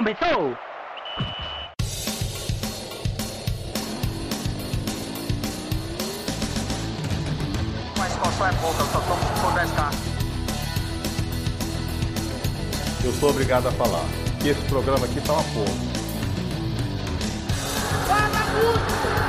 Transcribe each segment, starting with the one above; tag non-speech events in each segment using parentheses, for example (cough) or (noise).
começou! Mas qual é pouca, eu só tomo se 10k. Eu sou obrigado a falar que esse programa aqui tá uma porra. Fala muito!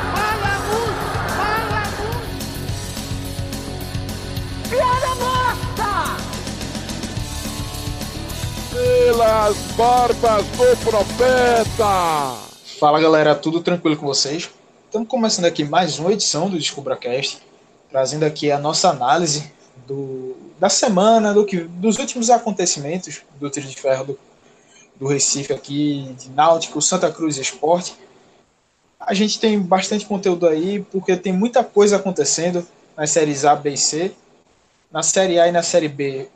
Pelas barbas do profeta! Fala galera, tudo tranquilo com vocês? Estamos começando aqui mais uma edição do DescubraCast, trazendo aqui a nossa análise do, da semana, do que, dos últimos acontecimentos do Trio de Ferro do, do Recife aqui, de Náutico, Santa Cruz Esporte. A gente tem bastante conteúdo aí, porque tem muita coisa acontecendo nas séries A, B e C. Na série A e na série B,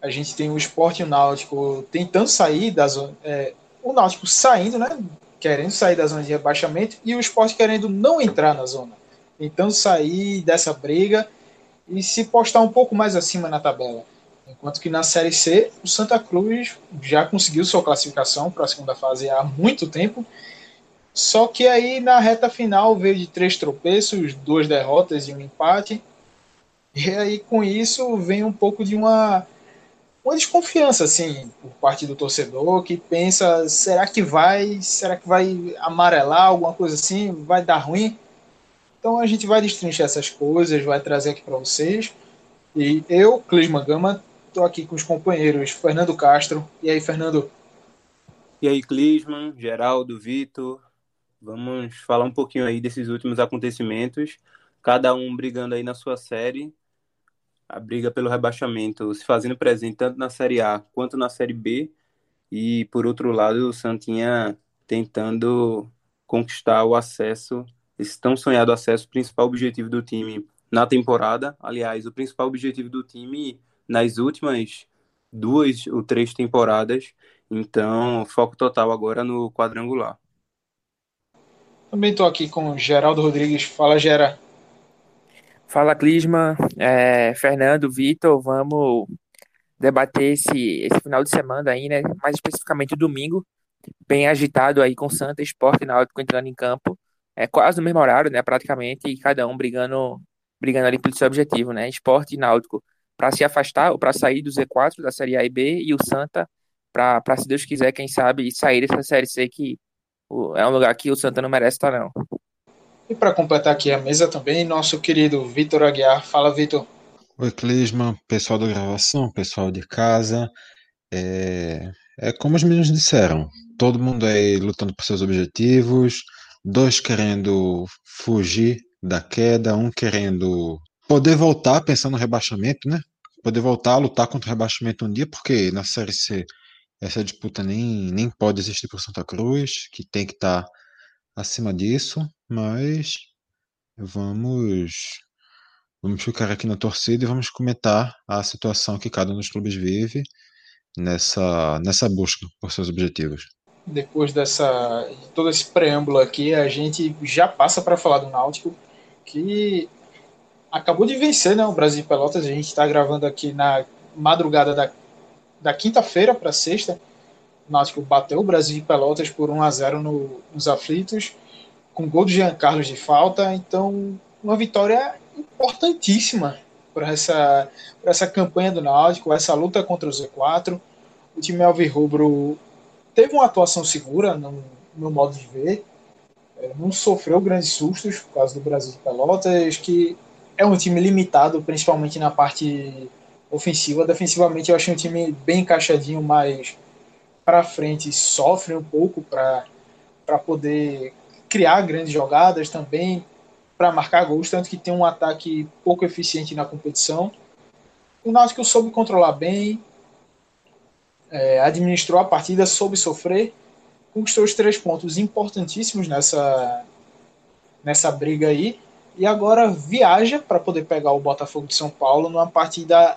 a gente tem o Esporte e o Náutico tentando sair da zona. É, o Náutico saindo, né? Querendo sair da zona de rebaixamento, e o Esporte querendo não entrar na zona. Tentando sair dessa briga e se postar um pouco mais acima na tabela. Enquanto que na Série C, o Santa Cruz já conseguiu sua classificação para a segunda fase há muito tempo. Só que aí na reta final veio de três tropeços, duas derrotas e um empate. E aí com isso vem um pouco de uma, uma desconfiança assim por parte do torcedor que pensa, será que vai, será que vai amarelar alguma coisa assim, vai dar ruim? Então a gente vai destrinchar essas coisas, vai trazer aqui para vocês. E eu, Clisman Gama, estou aqui com os companheiros Fernando Castro. E aí, Fernando? E aí, Clisman, Geraldo, Vitor. Vamos falar um pouquinho aí desses últimos acontecimentos. Cada um brigando aí na sua série. A briga pelo rebaixamento se fazendo presente tanto na Série A quanto na Série B. E, por outro lado, o Santinha tentando conquistar o acesso esse tão sonhado acesso, principal objetivo do time na temporada. Aliás, o principal objetivo do time nas últimas duas ou três temporadas. Então, foco total agora no quadrangular. Também estou aqui com o Geraldo Rodrigues. Fala, Gera. Fala, Clisma. É, Fernando, Vitor, vamos debater esse, esse final de semana aí, né? Mais especificamente o domingo, bem agitado aí com Santa Esporte e Náutico entrando em campo é quase no mesmo horário, né, praticamente, e cada um brigando, brigando ali pelo seu objetivo, né, esporte e náutico, para se afastar ou para sair do Z4 da Série A e B, e o Santa para, se Deus quiser, quem sabe, sair dessa Série C que é um lugar que o Santa não merece estar, não. E para completar aqui a mesa também, nosso querido Vitor Aguiar. Fala, Vitor. Oi, Clisma, pessoal da gravação, pessoal de casa. É, é como os meninos disseram, todo mundo aí lutando por seus objetivos, dois querendo fugir da queda, um querendo poder voltar, pensando no rebaixamento, né? Poder voltar a lutar contra o rebaixamento um dia, porque na Série C essa disputa nem, nem pode existir por Santa Cruz, que tem que estar tá acima disso, mas vamos vamos ficar aqui na torcida e vamos comentar a situação que cada um dos clubes vive nessa, nessa busca por seus objetivos depois dessa de todo esse preâmbulo aqui, a gente já passa para falar do Náutico, que acabou de vencer né, o Brasil Pelotas. A gente está gravando aqui na madrugada da, da quinta-feira para sexta. Náutico bateu o Brasil de Pelotas por 1 a 0 no, nos aflitos, com gol de Jean Carlos de falta. Então, uma vitória importantíssima para essa, essa campanha do Náutico, essa luta contra o Z4. O time Alvirrubro teve uma atuação segura, no meu modo de ver. É, não sofreu grandes sustos por causa do Brasil de Pelotas, que é um time limitado, principalmente na parte ofensiva. Defensivamente, eu achei um time bem encaixadinho, mas para frente sofre um pouco para poder criar grandes jogadas também, para marcar gols, tanto que tem um ataque pouco eficiente na competição. O Náutico soube controlar bem, é, administrou a partida, soube sofrer, conquistou os três pontos importantíssimos nessa, nessa briga aí, e agora viaja para poder pegar o Botafogo de São Paulo numa partida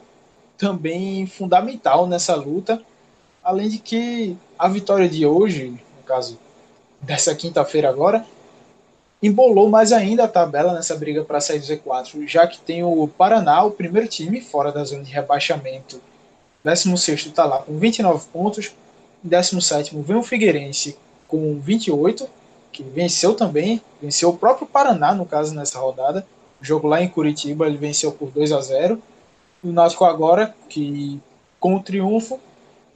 também fundamental nessa luta, além de que a vitória de hoje, no caso dessa quinta-feira agora, embolou mais ainda a tabela nessa briga para sair do Z4, já que tem o Paraná, o primeiro time fora da zona de rebaixamento 16 está lá com 29 pontos. Em 17 vem o Figueirense com 28, que venceu também, venceu o próprio Paraná, no caso, nessa rodada. O jogo lá em Curitiba, ele venceu por 2 a 0 E o Náutico agora, que com o triunfo,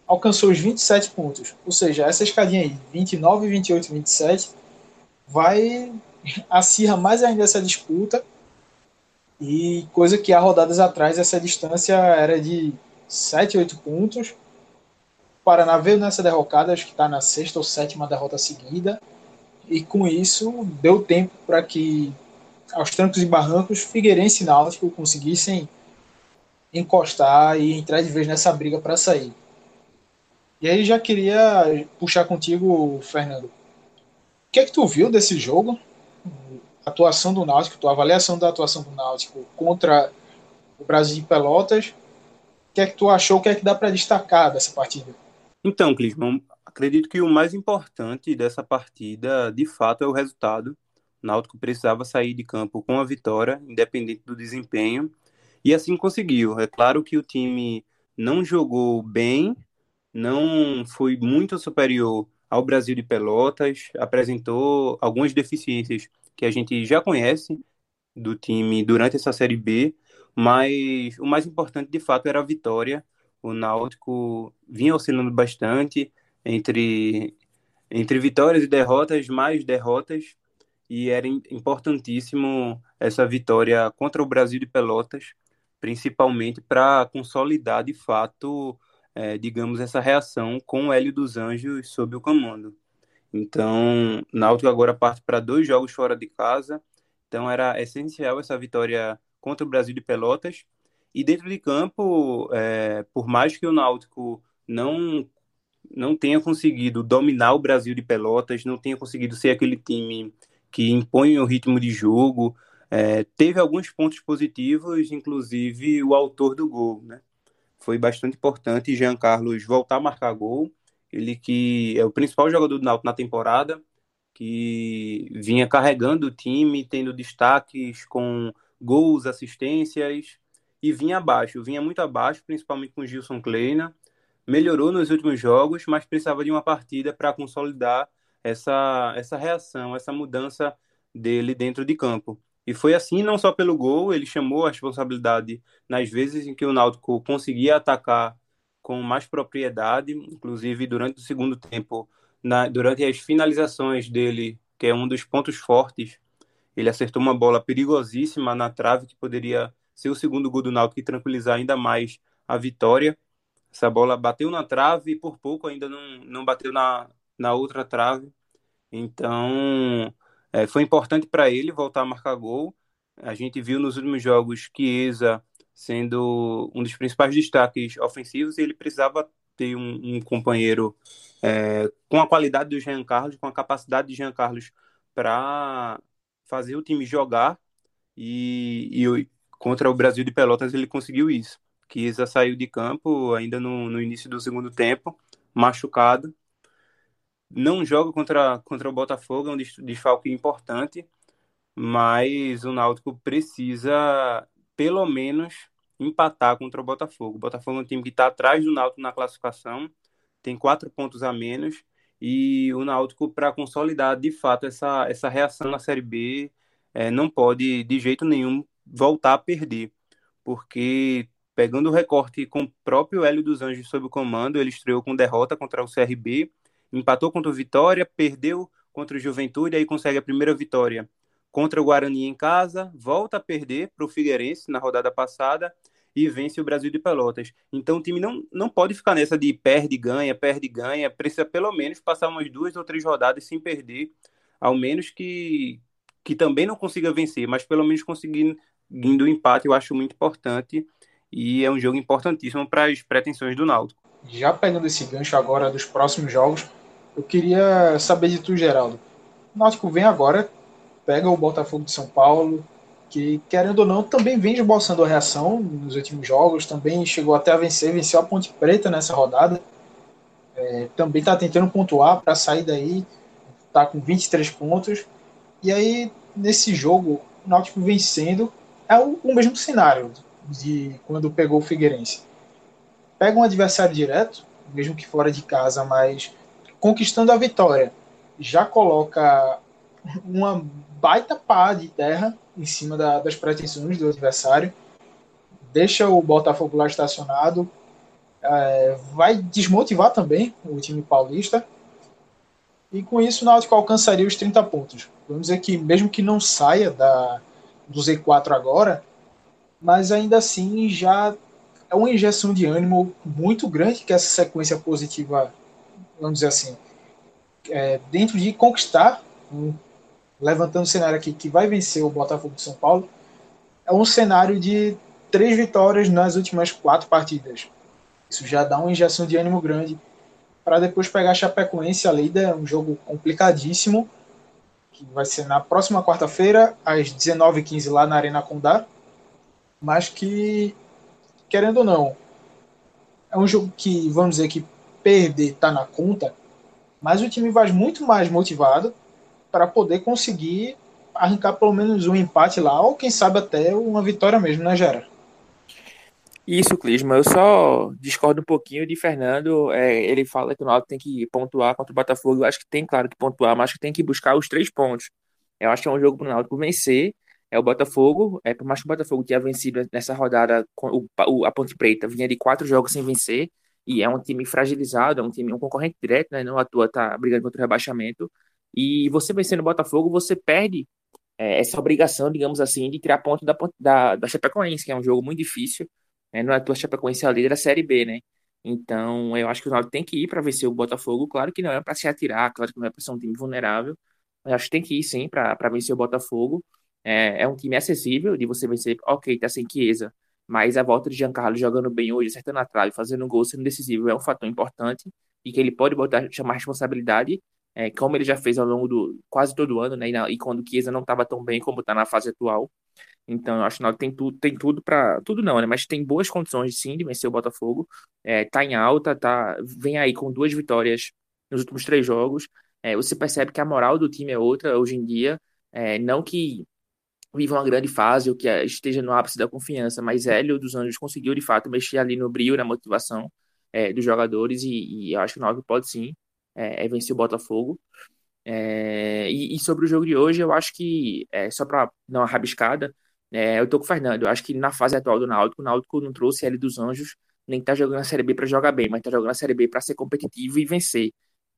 alcançou os 27 pontos. Ou seja, essa escadinha aí, 29, 28, 27, vai (laughs) acirra mais ainda essa disputa. E coisa que há rodadas atrás essa distância era de 7, 8 pontos. O Paraná veio nessa derrocada, acho que está na sexta ou sétima derrota seguida. E com isso deu tempo para que aos trancos e barrancos Figueirense e Náutico conseguissem encostar e entrar de vez nessa briga para sair. E aí já queria puxar contigo, Fernando. O que é que tu viu desse jogo? A atuação do Náutico, tua avaliação da atuação do Náutico contra o Brasil de Pelotas. O que é que tu achou? O que é que dá para destacar dessa partida? Então, Clisman, acredito que o mais importante dessa partida, de fato, é o resultado. O Náutico precisava sair de campo com a vitória, independente do desempenho, e assim conseguiu. É claro que o time não jogou bem, não foi muito superior ao Brasil de Pelotas, apresentou algumas deficiências que a gente já conhece do time durante essa Série B, mas o mais importante de fato era a vitória. O Náutico vinha oscilando bastante entre, entre vitórias e derrotas, mais derrotas, e era importantíssimo essa vitória contra o Brasil de Pelotas, principalmente para consolidar de fato é, digamos, essa reação com o Hélio dos Anjos sob o comando. Então, Náutico agora parte para dois jogos fora de casa, então era essencial essa vitória contra o Brasil de Pelotas. E dentro de campo, é, por mais que o Náutico não não tenha conseguido dominar o Brasil de Pelotas, não tenha conseguido ser aquele time que impõe o ritmo de jogo, é, teve alguns pontos positivos, inclusive o autor do gol, né? Foi bastante importante Jean Carlos voltar a marcar gol. Ele que é o principal jogador do Náutico na temporada, que vinha carregando o time, tendo destaques com gols, assistências e vinha abaixo, vinha muito abaixo, principalmente com Gilson Kleina. Melhorou nos últimos jogos, mas precisava de uma partida para consolidar essa, essa reação, essa mudança dele dentro de campo. E foi assim, não só pelo gol, ele chamou a responsabilidade nas vezes em que o Náutico conseguia atacar com mais propriedade, inclusive durante o segundo tempo, na, durante as finalizações dele, que é um dos pontos fortes, ele acertou uma bola perigosíssima na trave que poderia ser o segundo gol do Náutico e tranquilizar ainda mais a vitória. Essa bola bateu na trave e por pouco ainda não, não bateu na, na outra trave. Então, é, foi importante para ele voltar a marcar gol. A gente viu nos últimos jogos Chiesa sendo um dos principais destaques ofensivos e ele precisava ter um, um companheiro é, com a qualidade do Jean Carlos, com a capacidade de Jean Carlos para fazer o time jogar e, e, contra o Brasil de Pelotas ele conseguiu isso. Chiesa saiu de campo ainda no, no início do segundo tempo, machucado, não joga contra, contra o Botafogo, é um desfalque importante, mas o Náutico precisa, pelo menos, empatar contra o Botafogo. O Botafogo é um time que está atrás do Náutico na classificação, tem quatro pontos a menos, e o Náutico, para consolidar de fato essa, essa reação na Série B, é, não pode de jeito nenhum voltar a perder, porque pegando o recorte com o próprio Hélio dos Anjos sob o comando, ele estreou com derrota contra o CRB, empatou contra o Vitória, perdeu contra o Juventude, aí consegue a primeira vitória contra o Guarani em casa, volta a perder para o Figueirense na rodada passada e vence o Brasil de Pelotas. Então o time não, não pode ficar nessa de perde, ganha, perde, ganha, precisa pelo menos passar umas duas ou três rodadas sem perder, ao menos que, que também não consiga vencer, mas pelo menos conseguindo o empate, eu acho muito importante. E é um jogo importantíssimo para as pretensões do Náutico já pegando esse gancho agora dos próximos jogos, eu queria saber de tu, Geraldo. O Náutico vem agora, pega o Botafogo de São Paulo, que, querendo ou não, também vem esboçando a reação nos últimos jogos, também chegou até a vencer, venceu a Ponte Preta nessa rodada. É, também está tentando pontuar para sair daí, está com 23 pontos. E aí, nesse jogo, o Náutico vencendo, é o, o mesmo cenário de quando pegou o Figueirense pega um adversário direto, mesmo que fora de casa, mas conquistando a vitória, já coloca uma baita pá de terra em cima da, das pretensões do adversário, deixa o Botafogo lá estacionado, é, vai desmotivar também o time paulista, e com isso o Náutico alcançaria os 30 pontos. Vamos dizer que, mesmo que não saia da, do Z4 agora, mas ainda assim já é uma injeção de ânimo muito grande que essa sequência positiva, vamos dizer assim, é, dentro de conquistar, um, levantando o cenário aqui que vai vencer o Botafogo de São Paulo, é um cenário de três vitórias nas últimas quatro partidas. Isso já dá uma injeção de ânimo grande para depois pegar a Chapecoense, a líder, um jogo complicadíssimo, que vai ser na próxima quarta-feira, às 19h15, lá na Arena Condá, mas que, querendo ou não, é um jogo que, vamos dizer que perder está na conta, mas o time vai muito mais motivado para poder conseguir arrancar pelo menos um empate lá, ou quem sabe até uma vitória mesmo, né, Gera? Isso, Clisma. Eu só discordo um pouquinho de Fernando. É, ele fala que o Náutico tem que pontuar contra o Botafogo. Eu acho que tem, claro, que pontuar, mas que tem que buscar os três pontos. Eu acho que é um jogo para o Náutico vencer. É o Botafogo. É, por mais que o Botafogo tenha vencido nessa rodada, o, o, a Ponte Preta vinha de quatro jogos sem vencer. E é um time fragilizado, é um time, um concorrente direto, né? Não atua, tá brigando contra o rebaixamento. E você vencendo o Botafogo, você perde é, essa obrigação, digamos assim, de tirar ponto da, da, da Chapecoense, que é um jogo muito difícil. É, não é a Chapecoense é a líder da Série B, né? Então, eu acho que o Náutico tem que ir para vencer o Botafogo. Claro que não é para se atirar, claro que não é para ser um time vulnerável. Mas acho que tem que ir sim para vencer o Botafogo. É, é, um time acessível de você vencer. Ok, tá sem Chiesa, mas a volta de Giancarlo jogando bem hoje, acertando a trave, fazendo um gol, sendo decisivo, é um fator importante e que ele pode botar, chamar responsabilidade, é, como ele já fez ao longo do quase todo ano, né? E, na, e quando o Chiesa não estava tão bem como está na fase atual. Então, eu acho que tem tudo, tem tudo para tudo não, né? Mas tem boas condições sim de vencer o Botafogo. É, tá em alta, tá vem aí com duas vitórias nos últimos três jogos. É, você percebe que a moral do time é outra hoje em dia. É, não que viva uma grande fase ou que esteja no ápice da confiança, mas Hélio dos Anjos conseguiu de fato mexer ali no brilho, na motivação é, dos jogadores e, e, eu acho que o Náutico pode sim é, é vencer o Botafogo. É, e, e, sobre o jogo de hoje, eu acho que, é, só para dar uma rabiscada, é, eu tô com o Fernando. Eu acho que na fase atual do Náutico, o Náutico não trouxe L dos Anjos, nem tá jogando a Série B para jogar bem, mas tá jogando a Série B para ser competitivo e vencer.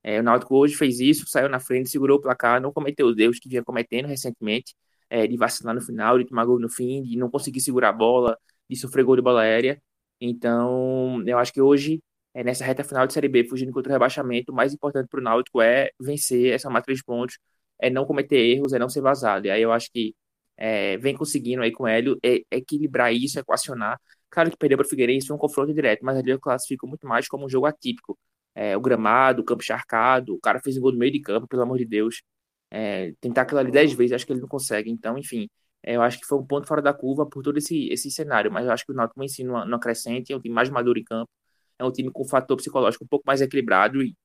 É, o Náutico hoje fez isso, saiu na frente, segurou o placar, não cometeu os erros que vinha cometendo recentemente, é, de vacilar no final, de tomar gol no fim, de não conseguir segurar a bola, de sofrer gol de bola aérea. Então, eu acho que hoje, é, nessa reta final de Série B, fugindo contra o rebaixamento, o mais importante para o Náutico é vencer, é somar três pontos, é não cometer erros, é não ser vazado. E aí eu acho que é, vem conseguindo aí com o Hélio é, equilibrar isso, equacionar. Claro que perdeu para o Figueirense foi um confronto direto, mas ali eu classifico muito mais como um jogo atípico. É, o gramado, o campo encharcado, o cara fez um gol no meio de campo, pelo amor de Deus. É, tentar aquilo ali dez vezes, acho que ele não consegue. Então, enfim, é, eu acho que foi um ponto fora da curva por todo esse, esse cenário, mas eu acho que o Náutico vem sim numa, crescente, é um time mais maduro em campo, é um time com um fator psicológico um pouco mais equilibrado e,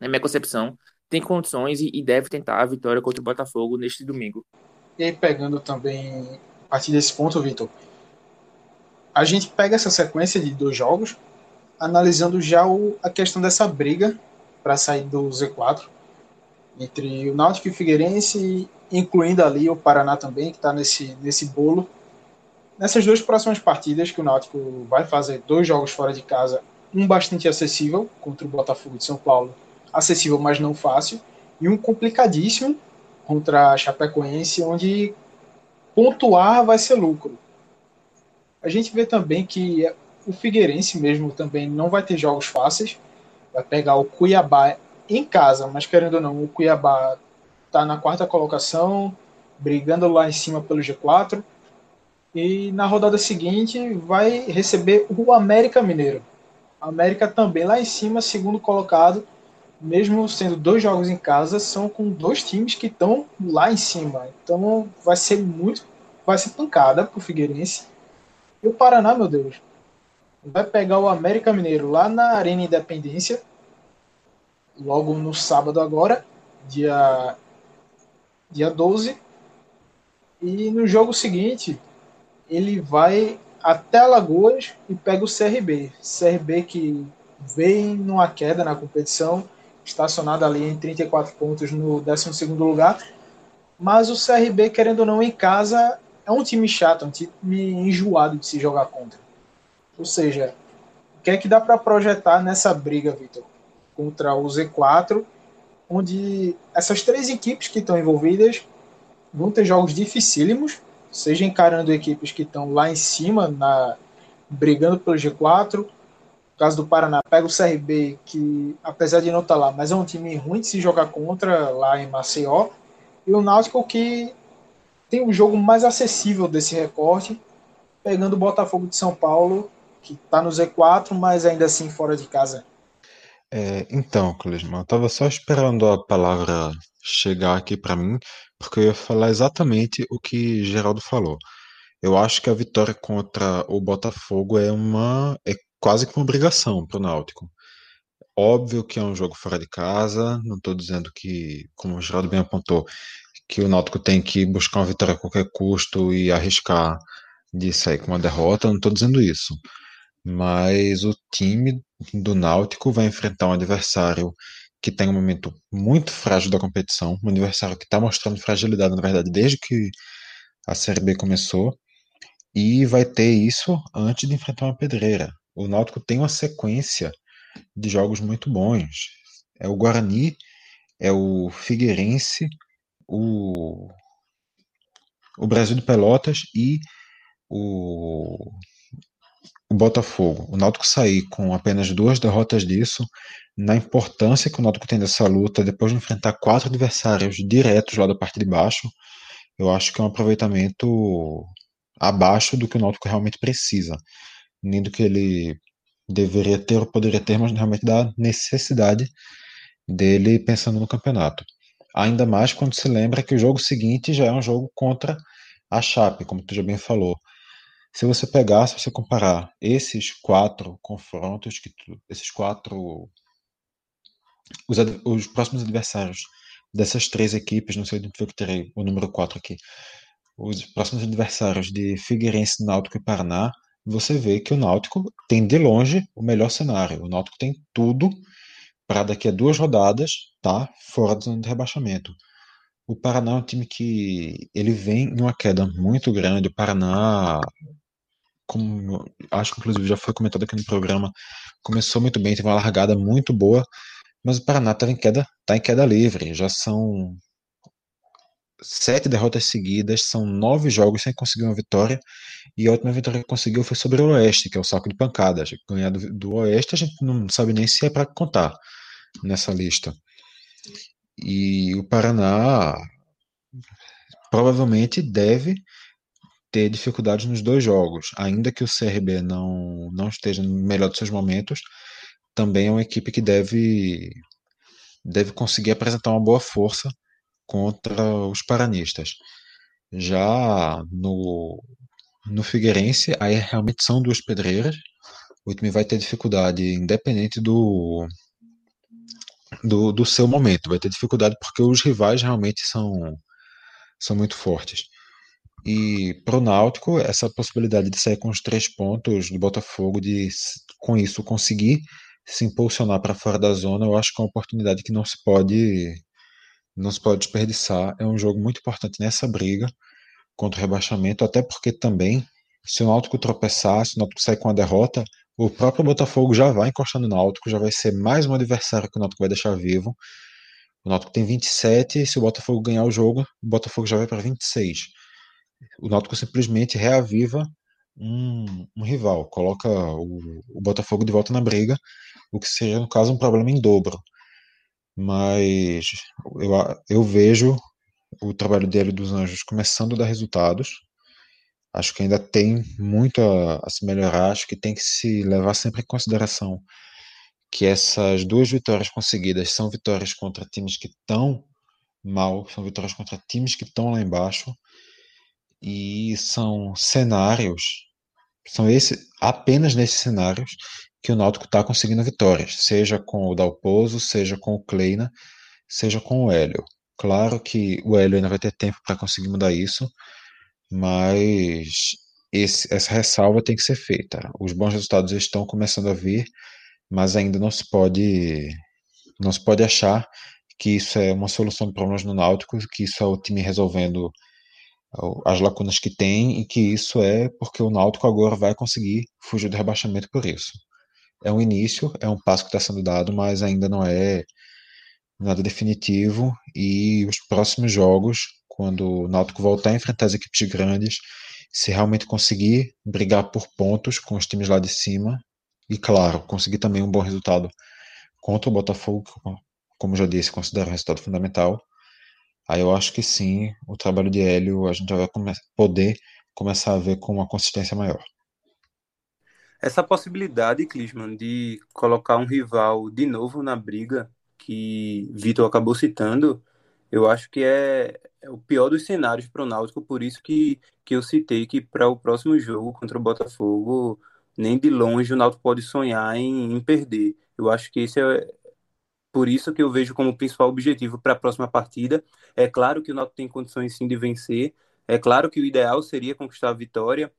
na minha concepção, tem condições e, e deve tentar a vitória contra o Botafogo neste domingo. E aí, pegando também, a partir desse ponto, Vitor, a gente pega essa sequência de dois jogos, analisando já o, a questão dessa briga para sair do Z4 entre o Náutico e o Figueirense, incluindo ali o Paraná também, que está nesse, nesse bolo. Nessas duas próximas partidas, que o Náutico vai fazer dois jogos fora de casa, um bastante acessível contra o Botafogo de São Paulo, acessível, mas não fácil, e um complicadíssimo contra a Chapecoense, onde pontuar vai ser lucro. A gente vê também que o Figueirense mesmo também não vai ter jogos fáceis. Vai pegar o Cuiabá em casa, mas querendo ou não, o Cuiabá está na quarta colocação, brigando lá em cima pelo G4. E na rodada seguinte vai receber o América Mineiro. América também lá em cima, segundo colocado, mesmo sendo dois jogos em casa, são com dois times que estão lá em cima. Então vai ser muito. Vai ser pancada pro Figueirense. E o Paraná, meu Deus, vai pegar o América Mineiro lá na Arena Independência, logo no sábado agora, dia, dia 12. E no jogo seguinte, ele vai até Alagoas e pega o CRB. CRB que vem numa queda na competição, estacionado ali em 34 pontos no 12 lugar. Mas o CRB, querendo ou não, em casa, é um time chato, um time enjoado de se jogar contra. Ou seja, o que é que dá para projetar nessa briga, Vitor, contra o Z4, onde essas três equipes que estão envolvidas vão ter jogos dificílimos, seja encarando equipes que estão lá em cima, na, brigando pelo G4. No caso do Paraná, pega o CRB, que apesar de não estar tá lá, mas é um time ruim de se jogar contra lá em Maceió. E o Náutico que tem o um jogo mais acessível desse recorte, pegando o Botafogo de São Paulo, que está no Z4, mas ainda assim fora de casa. É, então, Clisman, eu estava só esperando a palavra chegar aqui para mim, porque eu ia falar exatamente o que Geraldo falou. Eu acho que a vitória contra o Botafogo é uma é quase que uma obrigação para o Náutico. Óbvio que é um jogo fora de casa, não estou dizendo que, como o Geraldo bem apontou, que o Náutico tem que buscar uma vitória a qualquer custo e arriscar de sair com uma derrota, não estou dizendo isso. Mas o time do Náutico vai enfrentar um adversário que tem um momento muito frágil da competição, um adversário que está mostrando fragilidade, na verdade, desde que a Série B começou, e vai ter isso antes de enfrentar uma pedreira. O Náutico tem uma sequência de jogos muito bons. É o Guarani, é o Figueirense, o, o Brasil de Pelotas e o, o Botafogo. O Náutico sair com apenas duas derrotas disso, na importância que o Náutico tem dessa luta, depois de enfrentar quatro adversários diretos lá da parte de baixo, eu acho que é um aproveitamento abaixo do que o Náutico realmente precisa, nem do que ele deveria ter ou poderia ter, mas realmente da necessidade dele pensando no campeonato. Ainda mais quando se lembra que o jogo seguinte já é um jogo contra a Chape, como tu já bem falou. Se você pegar, se você comparar esses quatro confrontos, que tu, esses quatro os, os, próximos adversários dessas três equipes, não sei onde eu terei o número 4 aqui, os próximos adversários de Figueirense, Náutico e Paraná, você vê que o Náutico tem de longe o melhor cenário. O Náutico tem tudo para daqui a duas rodadas tá fora zona de rebaixamento. O Paraná é um time que ele vem em uma queda muito grande. O Paraná, como acho que inclusive já foi comentado aqui no programa, começou muito bem, teve uma largada muito boa, mas o Paraná está em queda, tá em queda livre. Já são sete derrotas seguidas, são nove jogos sem conseguir uma vitória, e a última vitória que conseguiu foi sobre o Oeste, que é o saco de pancadas. Ganhar do, do Oeste a gente não sabe nem se é para contar nessa lista. E o Paraná provavelmente deve ter dificuldades nos dois jogos, ainda que o CRB não, não esteja no melhor dos seus momentos, também é uma equipe que deve, deve conseguir apresentar uma boa força contra os paranistas. Já no, no Figueirense, aí realmente são duas pedreiras. O time vai ter dificuldade, independente do, do, do seu momento. Vai ter dificuldade porque os rivais realmente são, são muito fortes. E para o Náutico, essa possibilidade de sair com os três pontos do Botafogo, de com isso conseguir se impulsionar para fora da zona, eu acho que é uma oportunidade que não se pode não se pode desperdiçar. É um jogo muito importante nessa briga contra o rebaixamento, até porque também, se o Náutico tropeçar, se o Náutico sair com a derrota, o próprio Botafogo já vai encostando no Náutico, já vai ser mais um adversário que o Náutico vai deixar vivo. O Náutico tem 27, e se o Botafogo ganhar o jogo, o Botafogo já vai para 26. O Náutico simplesmente reaviva um, um rival, coloca o, o Botafogo de volta na briga, o que seria, no caso, um problema em dobro mas eu, eu vejo o trabalho dele dos Anjos começando a dar resultados. Acho que ainda tem muito a, a, se melhorar, acho que tem que se levar sempre em consideração que essas duas vitórias conseguidas são vitórias contra times que estão mal, são vitórias contra times que estão lá embaixo e são cenários, são esse, apenas nesses cenários que o Náutico está conseguindo vitórias, seja com o Dalpozo, seja com o Kleina, seja com o Hélio. Claro que o Hélio ainda vai ter tempo para conseguir mudar isso, mas esse, essa ressalva tem que ser feita. Os bons resultados estão começando a vir, mas ainda não se pode não se pode achar que isso é uma solução de problemas no Náutico, que isso é o time resolvendo as lacunas que tem e que isso é porque o Náutico agora vai conseguir fugir do rebaixamento por isso. É um início, é um passo que está sendo dado, mas ainda não é nada definitivo e os próximos jogos, quando o Náutico voltar a enfrentar as equipes grandes, se realmente conseguir brigar por pontos com os times lá de cima e, claro, conseguir também um bom resultado contra o Botafogo, como já disse, considero um resultado fundamental. Aí eu acho que sim, o trabalho de Hélio a gente já vai come poder começar a ver com uma consistência maior. Essa possibilidade, Clisman, de colocar um rival de novo na briga, que Vitor acabou citando, eu acho que é, é o pior dos cenários para o Náutico, por isso que, que eu citei que para o próximo jogo contra o Botafogo, nem de longe o Náutico pode sonhar em, em perder. Eu acho que esse é, por isso que eu vejo como principal objetivo para a próxima partida. É claro que o Náutico tem condições sim de vencer. É claro que o ideal seria conquistar a vitória,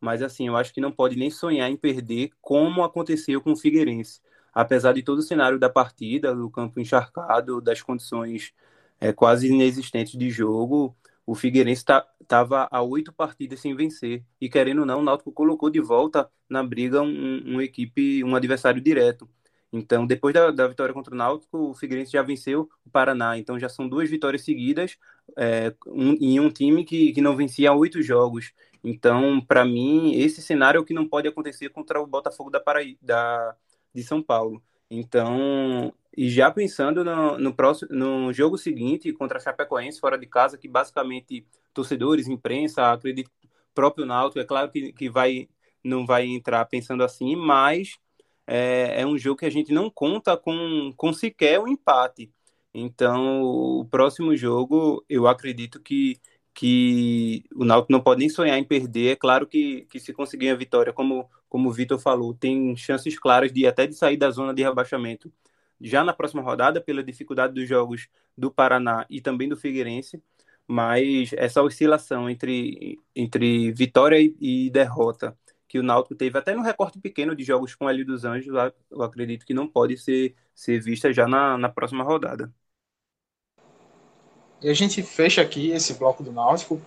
mas assim, eu acho que não pode nem sonhar em perder como aconteceu com o Figueirense. Apesar de todo o cenário da partida, do campo encharcado, das condições é, quase inexistentes de jogo, o Figueirense estava tá, a oito partidas sem vencer. E querendo ou não, o Náutico colocou de volta na briga um, equipe, um adversário direto. Então, depois da, da, vitória contra o Náutico, o Figueirense já venceu o Paraná. Então, já são duas vitórias seguidas é, um, em um time que, que não vencia há oito jogos. Então, para mim, esse cenário é o que não pode acontecer contra o Botafogo da, Paraí da de São Paulo. Então, e já pensando no, no, próximo, no jogo seguinte contra a Chapecoense fora de casa, que basicamente torcedores, imprensa, acredito próprio Náutico, é claro que, que vai não vai entrar pensando assim, mas é, é um jogo que a gente não conta com, com sequer o um empate. Então, o próximo jogo, eu acredito que, que o Náutico não pode nem sonhar em perder. É claro que, que se conseguir a vitória, como, como o Vitor falou, tem chances claras de até de sair da zona de rebaixamento já na próxima rodada, pela dificuldade dos jogos do Paraná e também do Figueirense. Mas essa oscilação entre, entre vitória e, e derrota que o Náutico teve até no recorte pequeno de jogos com o Hélio dos Anjos, eu acredito que não pode ser, ser vista já na, na próxima rodada. E a gente fecha aqui esse bloco do Náutico.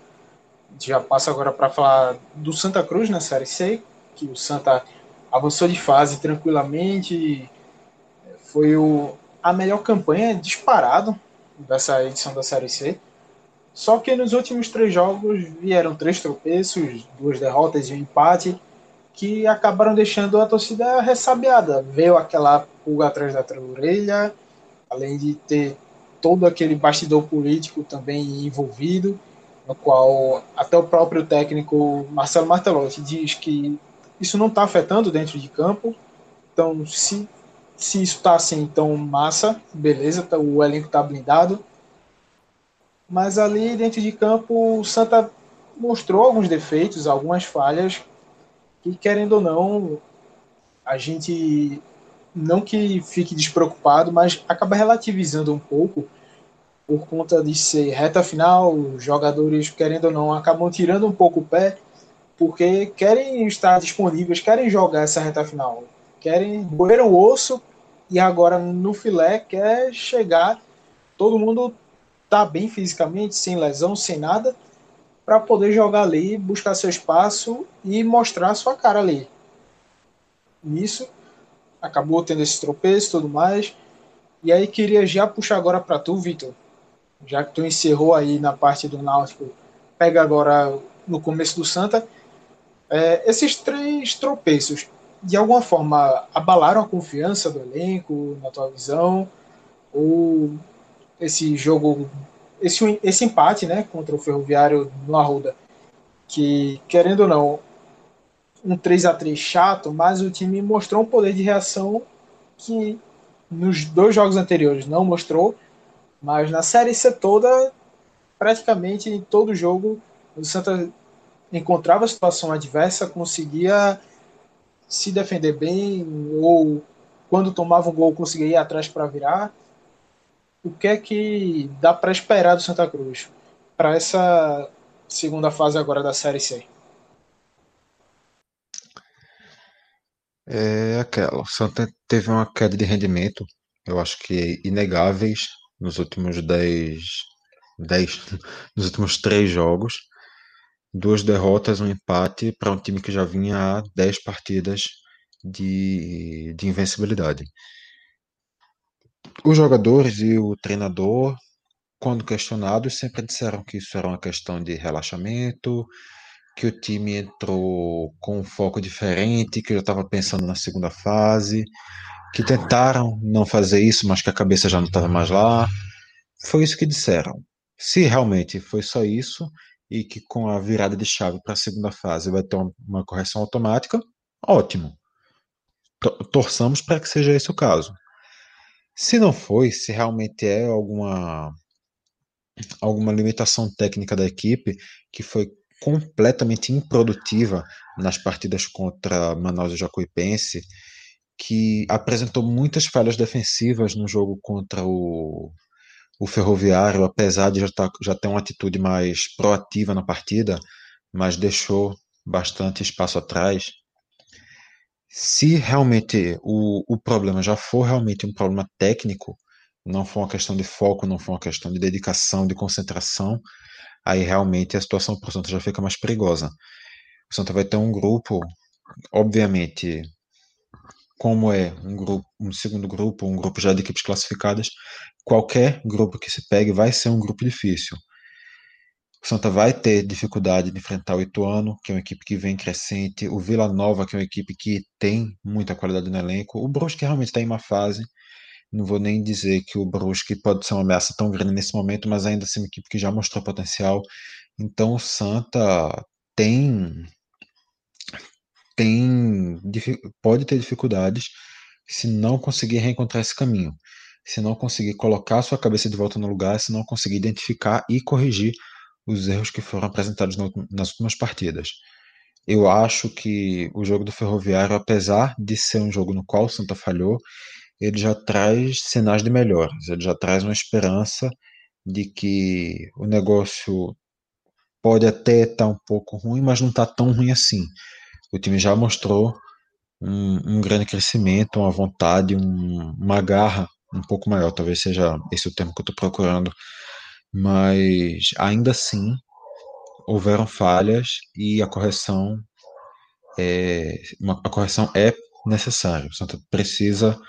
Já passa agora para falar do Santa Cruz na Série C, que o Santa avançou de fase tranquilamente. Foi o, a melhor campanha disparado dessa edição da Série C. Só que nos últimos três jogos vieram três tropeços, duas derrotas e um empate que acabaram deixando a torcida ressabiada. Veio aquela pulga atrás da orelha, além de ter todo aquele bastidor político também envolvido, no qual até o próprio técnico Marcelo Martelotti diz que isso não está afetando dentro de campo. Então, se, se isso está assim, então massa, beleza, tá, o elenco está blindado. Mas ali dentro de campo, o Santa mostrou alguns defeitos, algumas falhas que, querendo ou não, a gente não que fique despreocupado, mas acaba relativizando um pouco por conta de ser reta final, os jogadores, querendo ou não, acabam tirando um pouco o pé, porque querem estar disponíveis, querem jogar essa reta final, querem roer o osso e agora no filé quer chegar, todo mundo tá bem fisicamente, sem lesão, sem nada, para poder jogar ali, buscar seu espaço e mostrar sua cara ali. Nisso, acabou tendo esse tropeço e tudo mais. E aí queria já puxar agora para tu, Vitor, já que tu encerrou aí na parte do Náutico, pega agora no começo do Santa. É, esses três tropeços, de alguma forma, abalaram a confiança do elenco, na tua visão? Ou esse jogo esse, esse empate né, contra o Ferroviário no Arruda, que, querendo ou não, um 3 a 3 chato, mas o time mostrou um poder de reação que nos dois jogos anteriores não mostrou, mas na Série C toda, praticamente em todo jogo, o Santa encontrava situação adversa, conseguia se defender bem, ou quando tomava um gol conseguia ir atrás para virar o que é que dá para esperar do Santa Cruz para essa segunda fase agora da Série C? É aquela. O Santa teve uma queda de rendimento, eu acho que inegáveis nos últimos 10, 10 (laughs) nos últimos três jogos. Duas derrotas, um empate para um time que já vinha há 10 partidas de, de invencibilidade. Os jogadores e o treinador, quando questionados, sempre disseram que isso era uma questão de relaxamento, que o time entrou com um foco diferente, que já estava pensando na segunda fase, que tentaram não fazer isso, mas que a cabeça já não estava mais lá. Foi isso que disseram. Se realmente foi só isso e que com a virada de chave para a segunda fase vai ter uma correção automática, ótimo. Torçamos para que seja esse o caso. Se não foi, se realmente é alguma alguma limitação técnica da equipe que foi completamente improdutiva nas partidas contra Manaus e Jacuipense, que apresentou muitas falhas defensivas no jogo contra o, o Ferroviário, apesar de já, tá, já ter uma atitude mais proativa na partida, mas deixou bastante espaço atrás. Se realmente o, o problema já for realmente um problema técnico, não for uma questão de foco, não for uma questão de dedicação, de concentração, aí realmente a situação para o Santa já fica mais perigosa. O Santa vai ter um grupo, obviamente, como é um grupo, um segundo grupo, um grupo já de equipes classificadas, qualquer grupo que se pegue vai ser um grupo difícil. O Santa vai ter dificuldade de enfrentar o Ituano, que é uma equipe que vem crescente, o Vila Nova, que é uma equipe que tem muita qualidade no elenco, o Brusque realmente está em uma fase, não vou nem dizer que o Brusque pode ser uma ameaça tão grande nesse momento, mas ainda assim uma equipe que já mostrou potencial. Então o Santa tem tem pode ter dificuldades se não conseguir reencontrar esse caminho, se não conseguir colocar sua cabeça de volta no lugar, se não conseguir identificar e corrigir os erros que foram apresentados nas últimas partidas. Eu acho que o jogo do Ferroviário, apesar de ser um jogo no qual o Santa falhou, ele já traz sinais de melhoras, ele já traz uma esperança de que o negócio pode até estar tá um pouco ruim, mas não está tão ruim assim. O time já mostrou um, um grande crescimento, uma vontade, um, uma garra um pouco maior, talvez seja esse o termo que eu estou procurando, mas ainda assim houveram falhas e a correção é, uma, a correção é necessária. O Santa precisa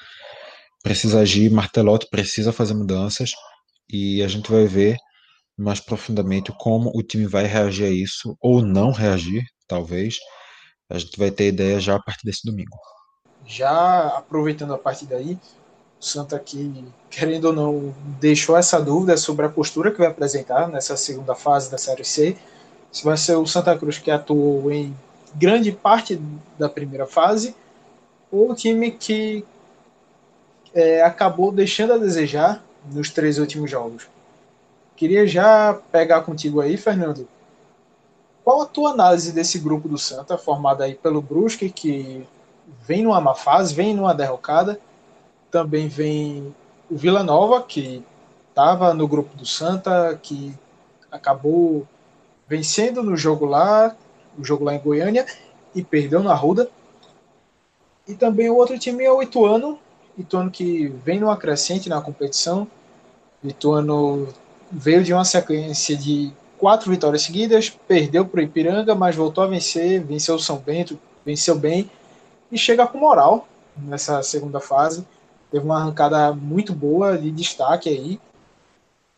precisa agir, Martelotti precisa fazer mudanças e a gente vai ver mais profundamente como o time vai reagir a isso ou não reagir, talvez. A gente vai ter ideia já a partir desse domingo. Já aproveitando a partir daí, Santa aqui, querendo ou não, deixou essa dúvida sobre a postura que vai apresentar nessa segunda fase da Série C. Se vai ser o Santa Cruz que atuou em grande parte da primeira fase ou o time que é, acabou deixando a desejar nos três últimos jogos. Queria já pegar contigo aí, Fernando. Qual a tua análise desse grupo do Santa, formado aí pelo Brusque, que vem numa má fase, vem numa derrocada, também vem o Vila Nova, que estava no grupo do Santa, que acabou vencendo no jogo lá, o jogo lá em Goiânia, e perdeu na Ruda. E também o outro time é o Ituano, Ituano que vem numa crescente na competição. Ituano veio de uma sequência de quatro vitórias seguidas, perdeu para o Ipiranga, mas voltou a vencer, venceu o São Bento, venceu bem e chega com moral nessa segunda fase. Teve uma arrancada muito boa de destaque aí.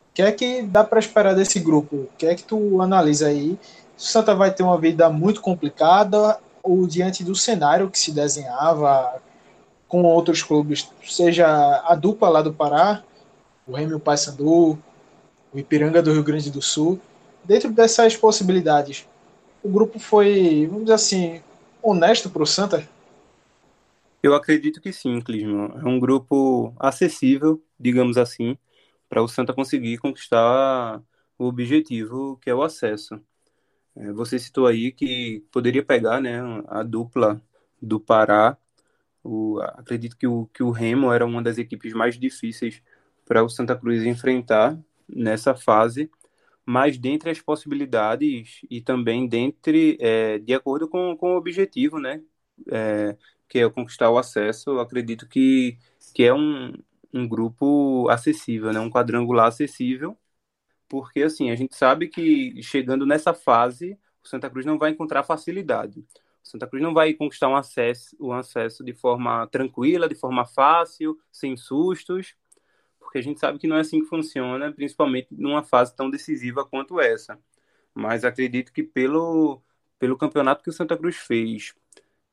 O que é que dá para esperar desse grupo? O que é que tu analisa aí? O Santa vai ter uma vida muito complicada ou diante do cenário que se desenhava com outros clubes, seja a dupla lá do Pará, o Remy Paysandu, o Ipiranga do Rio Grande do Sul. Dentro dessas possibilidades, o grupo foi, vamos dizer assim, honesto para o Santa? Eu acredito que sim, Clisman. É um grupo acessível, digamos assim, para o Santa conseguir conquistar o objetivo, que é o acesso. É, você citou aí que poderia pegar né, a dupla do Pará o, acredito que o, que o Remo era uma das equipes mais difíceis para o Santa Cruz enfrentar nessa fase, mas dentre as possibilidades e também dentre, é, de acordo com, com o objetivo, né? É, que é conquistar o acesso, eu acredito que, que é um, um grupo acessível, né? um quadrangular acessível, porque assim, a gente sabe que chegando nessa fase, o Santa Cruz não vai encontrar facilidade. O Santa Cruz não vai conquistar um acesso, um acesso de forma tranquila, de forma fácil, sem sustos, porque a gente sabe que não é assim que funciona, principalmente numa fase tão decisiva quanto essa. Mas acredito que pelo, pelo campeonato que o Santa Cruz fez,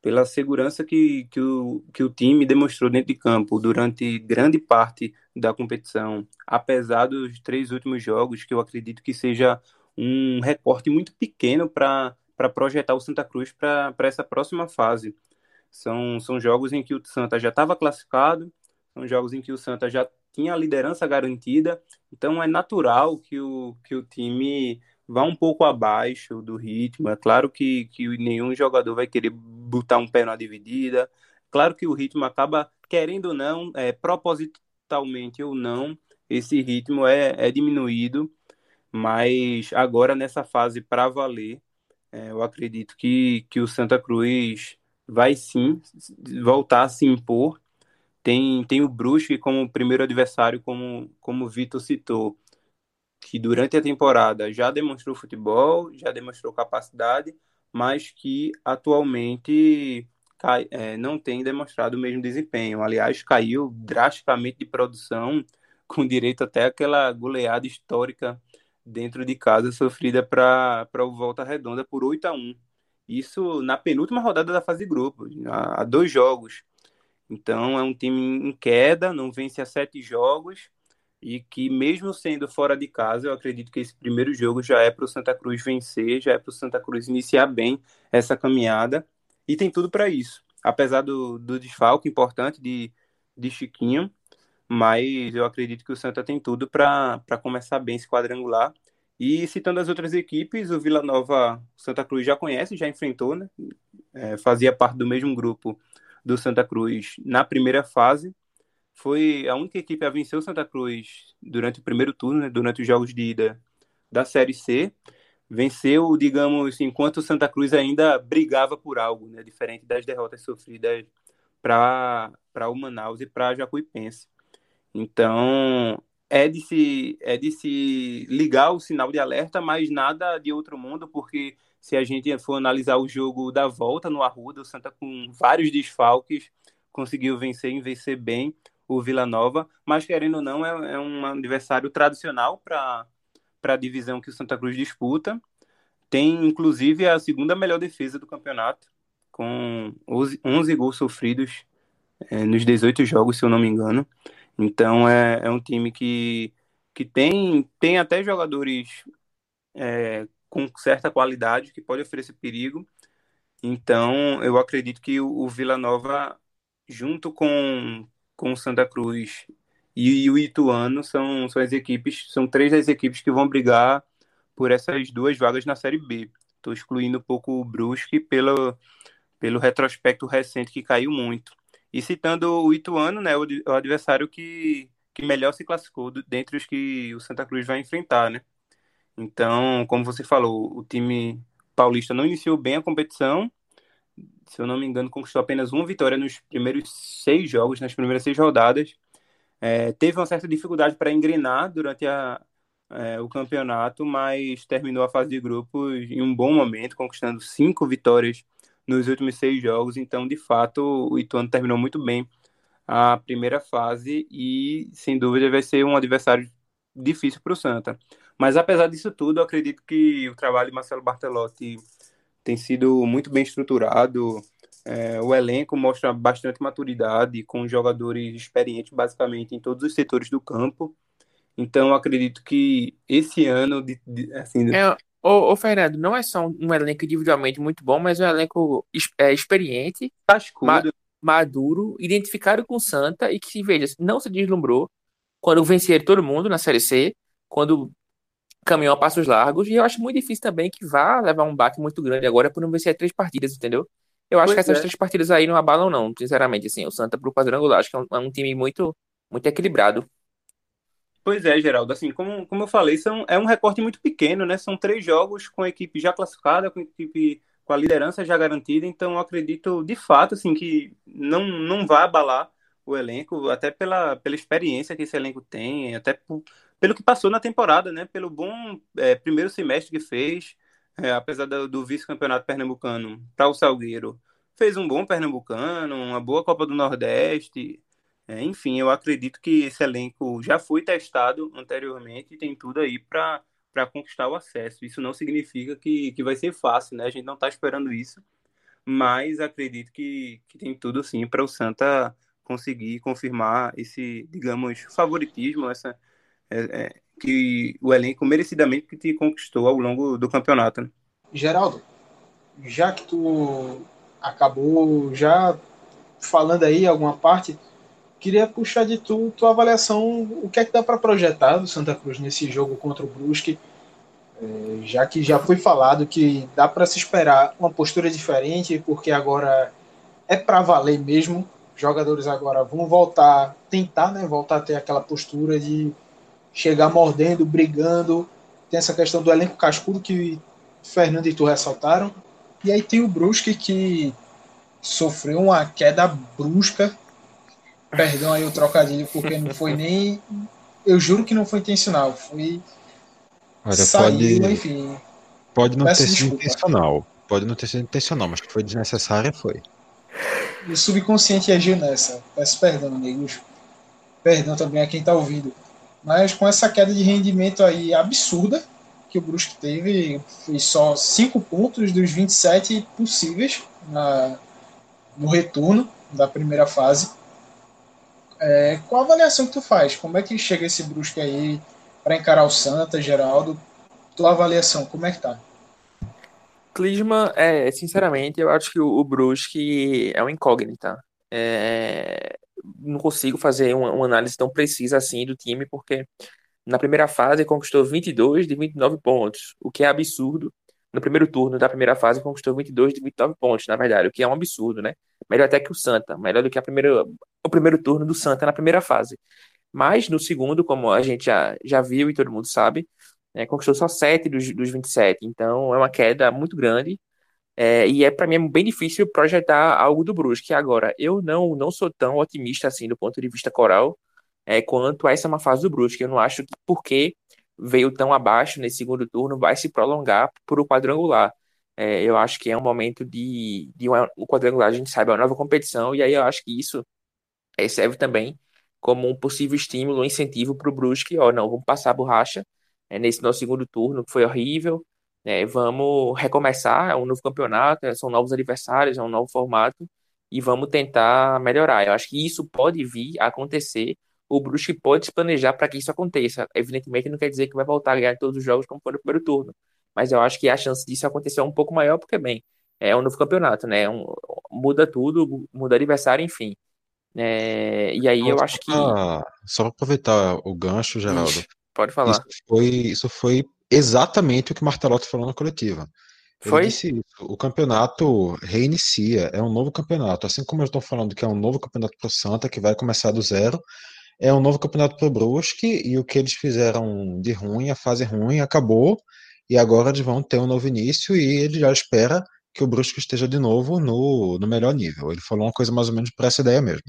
pela segurança que, que, o, que o time demonstrou dentro de campo durante grande parte da competição, apesar dos três últimos jogos, que eu acredito que seja um recorte muito pequeno para projetar o Santa Cruz para essa próxima fase. São, são jogos em que o Santa já estava classificado, são jogos em que o Santa já tinha a liderança garantida, então é natural que o, que o time vá um pouco abaixo do ritmo. É claro que, que nenhum jogador vai querer botar um pé na dividida. Claro que o ritmo acaba, querendo ou não, é, propositalmente ou não, esse ritmo é, é diminuído. Mas agora, nessa fase para valer, é, eu acredito que, que o Santa Cruz vai sim voltar a se impor. Tem, tem o Brusque como primeiro adversário, como, como o Vitor citou que durante a temporada já demonstrou futebol, já demonstrou capacidade, mas que atualmente cai, é, não tem demonstrado o mesmo desempenho. Aliás, caiu drasticamente de produção, (laughs) com direito até aquela goleada histórica dentro de casa sofrida para o Volta Redonda por 8 a 1 Isso na penúltima rodada da fase de grupos, há dois jogos. Então é um time em queda, não vence a sete jogos e que mesmo sendo fora de casa, eu acredito que esse primeiro jogo já é para o Santa Cruz vencer, já é para o Santa Cruz iniciar bem essa caminhada e tem tudo para isso. Apesar do, do desfalque importante de, de Chiquinho, mas eu acredito que o Santa tem tudo para começar bem esse quadrangular. E citando as outras equipes, o Vila Nova, Santa Cruz já conhece, já enfrentou, né? É, fazia parte do mesmo grupo do Santa Cruz na primeira fase foi a única equipe a vencer o Santa Cruz durante o primeiro turno, né, durante os jogos de ida da Série C. Venceu, digamos, enquanto o Santa Cruz ainda brigava por algo, né, diferente das derrotas sofridas para o Manaus e para Jacuipense. Então, é de, se, é de se ligar o sinal de alerta, mas nada de outro mundo, porque se a gente for analisar o jogo da volta no Arruda, o Santa com vários desfalques conseguiu vencer e vencer bem o Vila Nova, mas querendo ou não, é, é um adversário tradicional para a divisão que o Santa Cruz disputa. Tem, inclusive, a segunda melhor defesa do campeonato, com 11, 11 gols sofridos é, nos 18 jogos, se eu não me engano. Então, é, é um time que, que tem, tem até jogadores é, com certa qualidade, que pode oferecer perigo. Então, eu acredito que o, o Vila Nova, junto com, com o Santa Cruz e, o Ituano são, são as equipes, são três das equipes que vão brigar por essas duas vagas na Série B. Estou excluindo um pouco o Brusque pelo, pelo retrospecto recente que caiu muito. E citando o Ituano, né, o, o adversário que, que melhor se classificou do, dentre os que o Santa Cruz vai enfrentar, né? Então, como você falou, o time paulista não iniciou bem a competição, se eu não me engano, conquistou apenas uma vitória nos primeiros seis jogos, nas primeiras seis rodadas. É, teve uma certa dificuldade para engrenar durante a, é, o campeonato, mas terminou a fase de grupos em um bom momento, conquistando cinco vitórias nos últimos seis jogos. Então, de fato, o Ituano terminou muito bem a primeira fase e, sem dúvida, vai ser um adversário difícil para o Santa. Mas, apesar disso tudo, acredito que o trabalho de Marcelo Bartelotti tem sido muito bem estruturado. É, o elenco mostra bastante maturidade, com jogadores experientes basicamente em todos os setores do campo. Então, acredito que esse ano, de, de, assim, é, ô, ô, Fernando, não é só um elenco individualmente muito bom, mas um elenco é, experiente, ma maduro, identificado com Santa e que, veja, não se deslumbrou quando vencer todo mundo na Série C, quando caminhou a passos largos, e eu acho muito difícil também que vá levar um baque muito grande agora por não vencer três partidas, entendeu? Eu acho pois que essas é. três partidas aí não abalam, não, sinceramente, assim, o Santa pro quadrangular, acho que é um, é um, time muito, muito equilibrado. Pois é, Geraldo, assim, como, como eu falei, são, é um recorte muito pequeno, né, são três jogos com a equipe já classificada, com a equipe com a liderança já garantida, então eu acredito de fato assim que não não vai abalar o elenco, até pela, pela experiência que esse elenco tem, até por, pelo que passou na temporada, né? Pelo bom é, primeiro semestre que fez, é, apesar do, do vice-campeonato pernambucano para o Salgueiro, fez um bom pernambucano, uma boa Copa do Nordeste. É, enfim, eu acredito que esse elenco já foi testado anteriormente e tem tudo aí para para conquistar o acesso. Isso não significa que, que vai ser fácil, né? A gente não está esperando isso, mas acredito que, que tem tudo sim para o Santa conseguir confirmar esse, digamos, favoritismo, essa é, é, que o elenco merecidamente te conquistou ao longo do campeonato. Né? Geraldo, já que tu acabou já falando aí alguma parte, queria puxar de tu tua avaliação, o que é que dá para projetar do Santa Cruz nesse jogo contra o Brusque, é, já que já foi falado que dá para se esperar uma postura diferente, porque agora é para valer mesmo, jogadores agora vão voltar, tentar, né, voltar a ter aquela postura de chegar mordendo, brigando. Tem essa questão do elenco cascudo que Fernando e tu ressaltaram. E aí tem o Brusque que sofreu uma queda brusca. Perdão aí o trocadilho, porque não foi nem. Eu juro que não foi intencional. Foi. Olha, saiu, pode, enfim. Pode não ter sido desculpa. intencional. Pode não ter sido intencional, mas que foi desnecessária, foi. O subconsciente agiu nessa. Peço perdão, amigos. Perdão também a quem está ouvindo. Mas com essa queda de rendimento aí absurda que o Brusque teve, foi só 5 pontos dos 27 possíveis na, no retorno da primeira fase. É, qual a avaliação que tu faz? Como é que chega esse Brusque aí para encarar o Santa, Geraldo? Tua avaliação, como é que tá? Klinsmann, é, sinceramente, eu acho que o, o Brusque é uma incógnita. É, não consigo fazer uma, uma, análise tão precisa assim do time, porque na primeira fase conquistou 22 de 29 pontos, o que é absurdo. No primeiro turno da primeira fase conquistou 22 de 29 pontos, na verdade, o que é um absurdo, né? Melhor até que o Santa, melhor do que a primeira, o primeiro turno do Santa na primeira fase. Mas no segundo, como a gente já, já viu e todo mundo sabe, né, conquistou só 7 dos, dos 27. Então é uma queda muito grande. É, e é para mim é bem difícil projetar algo do Brusque. Agora, eu não não sou tão otimista assim do ponto de vista coral é, quanto a essa uma fase do Brusque. Eu não acho que porque veio tão abaixo nesse segundo turno vai se prolongar por o quadrangular. É, eu acho que é um momento de, de uma, o quadrangular, a gente sabe, é uma nova competição, e aí eu acho que isso é, serve também como um possível estímulo, um incentivo para o Brusque, ó, não, vamos passar a borracha é, nesse nosso segundo turno, que foi horrível, né, vamos recomeçar, é um novo campeonato, é, são novos adversários, é um novo formato, e vamos tentar melhorar. Eu acho que isso pode vir a acontecer, o Brusque pode se planejar para que isso aconteça. Evidentemente, não quer dizer que vai voltar a ganhar todos os jogos como foi no primeiro turno, mas eu acho que a chance disso acontecer é um pouco maior, porque, bem, é um novo campeonato, né? Um, muda tudo, muda adversário, enfim. É, e aí eu acho que. Só para aproveitar o gancho, Geraldo. Ixi, pode falar. Isso foi, isso foi exatamente o que Martelotti falou na coletiva. Ele Foi? disse isso. O campeonato reinicia, é um novo campeonato. Assim como eu estou falando que é um novo campeonato para o Santa, que vai começar do zero, é um novo campeonato para o Brusque, e o que eles fizeram de ruim, a fase ruim, acabou, e agora eles vão ter um novo início, e ele já espera que o Brusque esteja de novo no, no melhor nível. Ele falou uma coisa mais ou menos para essa ideia mesmo.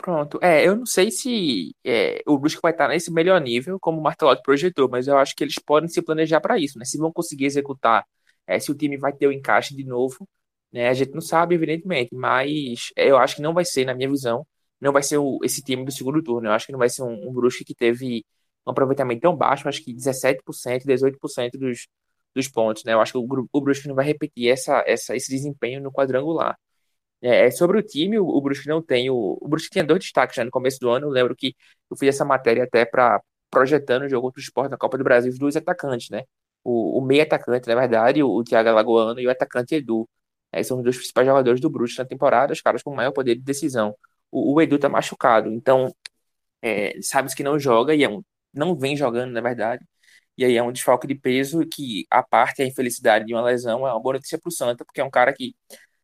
Pronto. É, eu não sei se é, o Brusque vai estar nesse melhor nível, como o Martelotti projetou, mas eu acho que eles podem se planejar para isso, né? Se vão conseguir executar, é, se o time vai ter o encaixe de novo, né? A gente não sabe, evidentemente, mas eu acho que não vai ser, na minha visão, não vai ser o, esse time do segundo turno. Eu acho que não vai ser um, um Brusque que teve um aproveitamento tão baixo, acho que 17%, 18% dos, dos pontos, né? Eu acho que o, o Brusque não vai repetir essa, essa, esse desempenho no quadrangular. É, é, sobre o time, o, o Brusque não tem. O, o Brusque tinha dois destaques já no começo do ano. Eu lembro que eu fiz essa matéria até para projetando o jogo contra o esporte na Copa do Brasil, os dois atacantes, né? O, o meio atacante, na verdade, o, o Thiago Alagoano e o atacante Edu. É, são os dois principais jogadores do Brusque na temporada, os caras com maior poder de decisão. O, o Edu tá machucado, então é, sabe que não joga e é um, não vem jogando, na verdade. E aí é um desfalque de peso que, a parte a infelicidade de uma lesão, é uma boa notícia pro Santa, porque é um cara que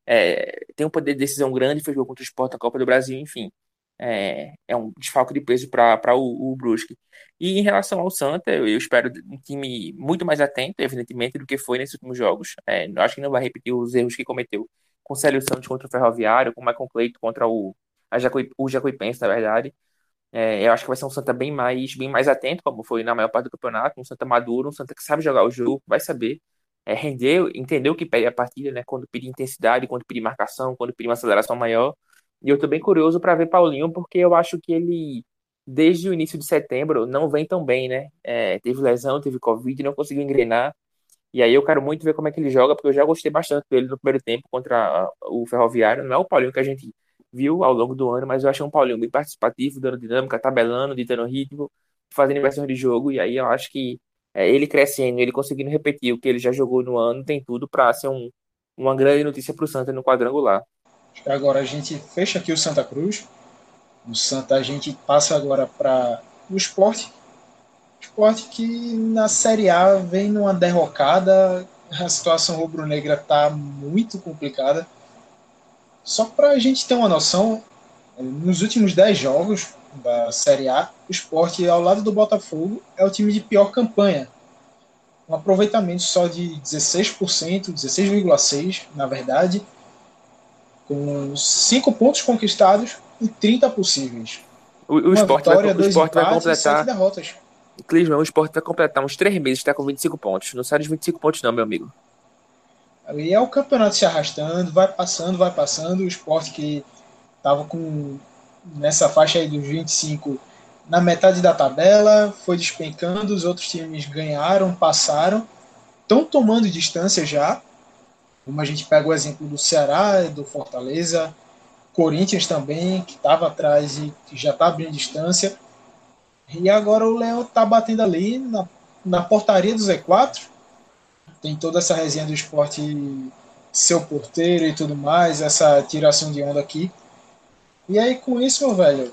é, tem um poder de decisão grande, fez gol contra o Sport na Copa do Brasil, enfim. é, é um desfalque de peso para o, o Brusque. E em relação ao Santa, eu, eu, espero um time muito mais atento, evidentemente, do que foi nesses últimos jogos. É, acho que não vai repetir os erros que cometeu com o Célio Santos contra o Ferroviário, com o Michael Cleito contra o, a Jacuí, o Jacuipense, na verdade. É, eu acho que vai ser um Santa bem mais, bem mais atento, como foi na maior parte do campeonato, um Santa maduro, um Santa que sabe jogar o jogo, vai saber é, render, entender o que pede a partida, né? Quando pedir intensidade, quando pedir marcação, quando pedir uma aceleração maior. E eu tô bem curioso para ver Paulinho, porque eu acho que ele, desde o início de setembro, não vem tão bem, né? É, teve lesão, teve Covid, não conseguiu engrenar. E aí eu quero muito ver como é que ele joga, porque eu já gostei bastante dele no primeiro tempo contra o Ferroviário. Não é o Paulinho que a gente viu ao longo do ano, mas eu achei um Paulinho bem participativo, dando dinâmica, tabelando, ditando ritmo, fazendo inversões de jogo. E aí eu acho que é, ele crescendo, ele conseguindo repetir o que ele já jogou no ano, tem tudo para ser um, uma grande notícia para o Santa no quadrangular. Agora a gente fecha aqui o Santa Cruz. O Santa a gente passa agora para o esporte. Esporte que na Série A vem numa derrocada. A situação rubro-negra está muito complicada. Só para a gente ter uma noção, nos últimos 10 jogos da Série A, o esporte, ao lado do Botafogo, é o time de pior campanha. Um aproveitamento só de 16%, 16,6% na verdade, com 5 pontos conquistados e 30 possíveis. O, o esporte, vitória, vai, o esporte vai completar. derrotas. Clisman, o esporte vai completar uns 3 meses, está com 25 pontos. Não sai dos 25 pontos, não, meu amigo. E é o campeonato se arrastando, vai passando, vai passando. O esporte que estava com nessa faixa aí dos 25 na metade da tabela, foi despencando, os outros times ganharam, passaram, estão tomando distância já. Como a gente pega o exemplo do Ceará, do Fortaleza, Corinthians também, que estava atrás e já está abrindo distância. E agora o Leão está batendo ali na, na portaria do Z4. Tem toda essa resenha do esporte seu porteiro e tudo mais, essa tiração de onda aqui. E aí, com isso, meu velho,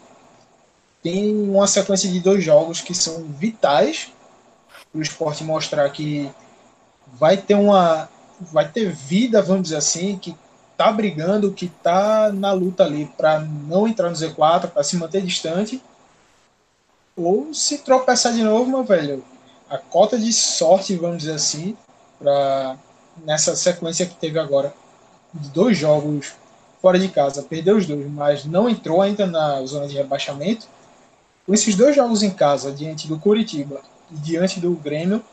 tem uma sequência de dois jogos que são vitais para o esporte mostrar que vai ter uma vai ter vida, vamos dizer assim, que tá brigando, que tá na luta ali para não entrar no Z4, para se manter distante. Ou se tropeçar de novo, meu velho, a cota de sorte, vamos dizer assim, para nessa sequência que teve agora de dois jogos fora de casa, perdeu os dois, mas não entrou ainda na zona de rebaixamento. Com esses dois jogos em casa, diante do Curitiba e diante do Grêmio,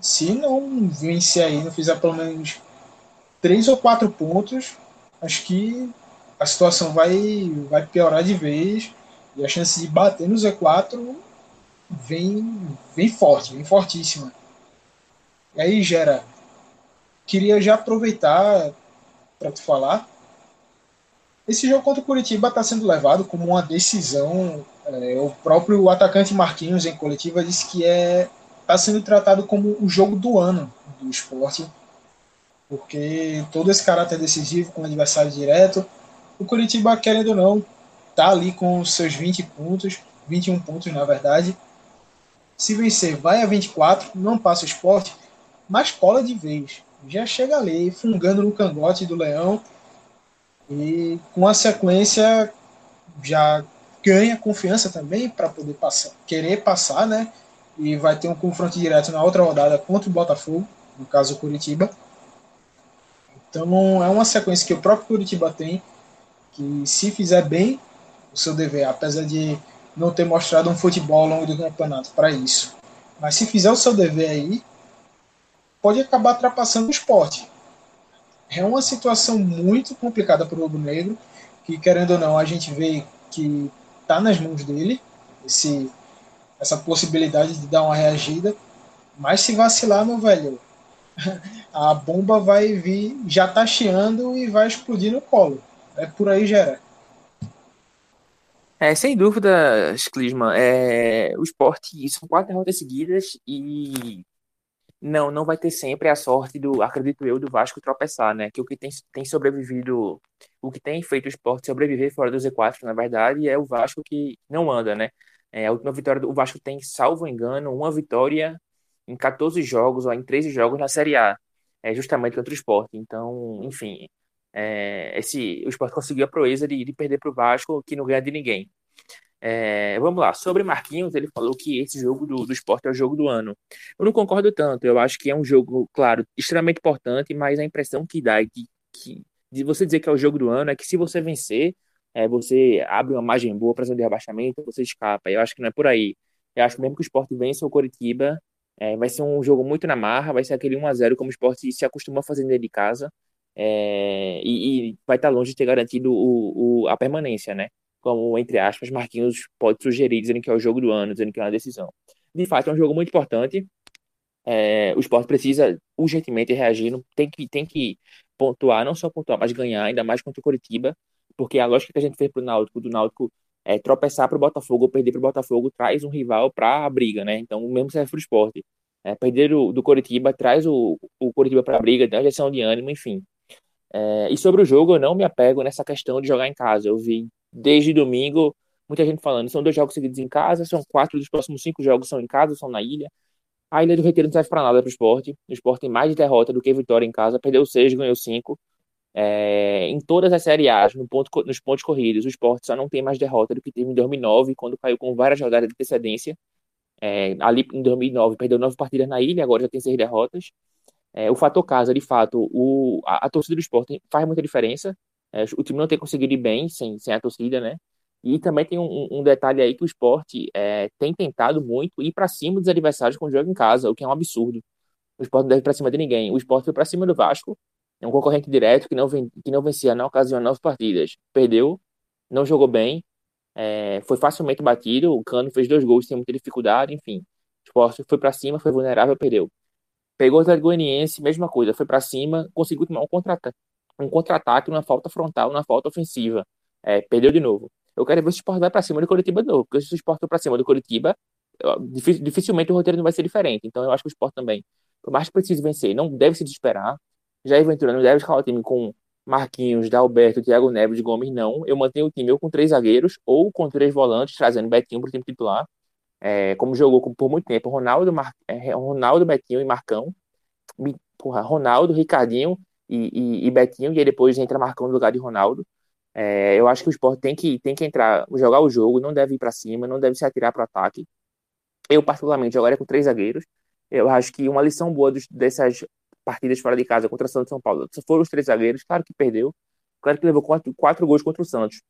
se não vencer aí, não fizer pelo menos três ou quatro pontos, acho que a situação vai, vai piorar de vez e a chance de bater no Z4 vem, vem forte, vem fortíssima. E aí, Gera, queria já aproveitar para te falar. Esse jogo contra o Curitiba está sendo levado como uma decisão. É, o próprio atacante Marquinhos, em coletiva, disse que é está sendo tratado como o jogo do ano do esporte, porque todo esse caráter decisivo com o adversário direto, o Curitiba, querendo ou não, está ali com seus 20 pontos, 21 pontos na verdade. Se vencer, vai a 24, não passa o esporte, mas cola de vez. Já chega ali, fungando no cangote do Leão, e com a sequência já ganha confiança também para poder passar, querer passar, né? e vai ter um confronto direto na outra rodada contra o Botafogo, no caso o Curitiba. Então é uma sequência que o próprio Curitiba tem, que se fizer bem o seu dever, apesar de não ter mostrado um futebol ao longo do campeonato para isso, mas se fizer o seu dever aí, pode acabar ultrapassando o esporte. É uma situação muito complicada para o Rubro Negro, que querendo ou não, a gente vê que está nas mãos dele, esse essa possibilidade de dar uma reagida. Mas se vacilar, meu velho, (laughs) a bomba vai vir, já tá chiando e vai explodir no colo. É por aí, Gera. É, sem dúvida, Clisman, é, o esporte são quatro derrotas seguidas e não, não vai ter sempre a sorte do, acredito eu, do Vasco tropeçar, né? Que o que tem, tem sobrevivido, o que tem feito o esporte sobreviver fora do Z4, na verdade, é o Vasco que não anda, né? É, a última vitória do Vasco tem, salvo engano, uma vitória em 14 jogos ou em 13 jogos na Série A. É justamente contra o esporte. Então, enfim, é, esse, o Sport conseguiu a proeza de, de perder para o Vasco, que não ganha de ninguém. É, vamos lá, sobre Marquinhos, ele falou que esse jogo do, do esporte é o jogo do ano. Eu não concordo tanto, eu acho que é um jogo, claro, extremamente importante, mas a impressão que dá é que, que de você dizer que é o jogo do ano é que se você vencer, é, você abre uma margem boa para zona de rebaixamento, você escapa. Eu acho que não é por aí. Eu acho que mesmo que o esporte vença o Coritiba, é, vai ser um jogo muito na marra, vai ser aquele 1 a 0 como o esporte se acostuma a fazer dentro de casa, é, e, e, vai estar longe de ter garantido o, o, a permanência, né? Como, entre aspas, Marquinhos pode sugerir, dizendo que é o jogo do ano, dizendo que é uma decisão. De fato, é um jogo muito importante. É, o esporte precisa urgentemente reagir, tem que, tem que pontuar, não só pontuar, mas ganhar, ainda mais contra o Coritiba, porque a lógica que a gente fez para o Náutico, do Náutico é, tropeçar para o Botafogo ou perder para o Botafogo traz um rival para a briga, né? Então, o mesmo serve para o esporte. É, perder do, do Coritiba traz o, o Coritiba para a briga, dá uma gestão de ânimo, enfim. É, e sobre o jogo, eu não me apego nessa questão de jogar em casa. Eu vi desde domingo, muita gente falando, são dois jogos seguidos em casa, são quatro dos próximos cinco jogos são em casa, são na ilha. A Ilha do Retiro não serve para nada para o esporte. O esporte tem mais de derrota do que vitória em casa, perdeu seis, ganhou cinco. É, em todas as Série A, no ponto, nos pontos corridos, o esporte só não tem mais derrota do que teve em 2009, quando caiu com várias rodadas de antecedência. É, ali em 2009 perdeu nove partidas na ilha, agora já tem seis derrotas. É, o fator casa, de fato, o, a, a torcida do esporte faz muita diferença. É, o time não tem conseguido ir bem sem, sem a torcida, né? E também tem um, um detalhe aí que o esporte é, tem tentado muito ir para cima dos adversários quando joga em casa, o que é um absurdo. O esporte não deve ir para cima de ninguém. O esporte foi para cima do Vasco, é um concorrente direto que não, vem, que não vencia na ocasião nove partidas. Perdeu, não jogou bem, é, foi facilmente batido. O Cano fez dois gols sem muita dificuldade, enfim. O esporte foi para cima, foi vulnerável, perdeu. Pegou o Atlético Goianiense, mesma coisa, foi para cima, conseguiu tomar um contra-ataque um contra-ataque, uma falta frontal, uma falta ofensiva. É, perdeu de novo. Eu quero ver se o Sport vai para cima do Curitiba de novo, porque se o Sport for para cima do Curitiba, dificilmente o roteiro não vai ser diferente. Então eu acho que o Sport também, por mais que precise vencer, não deve se desesperar. Jair Ventura não deve escalar o time com Marquinhos, Dalberto, Thiago Neves, Gomes, não. Eu mantenho o time ou com três zagueiros ou com três volantes, trazendo Betinho para o time titular. É, como jogou por muito tempo, Ronaldo, Mar... É, Ronaldo, Betinho e Marcão. Porra, Ronaldo, Ricardinho e, e, e Betinho, e aí depois entra Marcão no lugar de Ronaldo. É, eu acho que o esporte tem que, tem que entrar, jogar o jogo, não deve ir para cima, não deve se atirar para o ataque. Eu, particularmente, jogaria com três zagueiros. Eu acho que uma lição boa dos, dessas partidas fora de casa contra o Santos São Paulo se foram os três zagueiros, claro que perdeu, claro que levou quatro, quatro gols contra o Santos,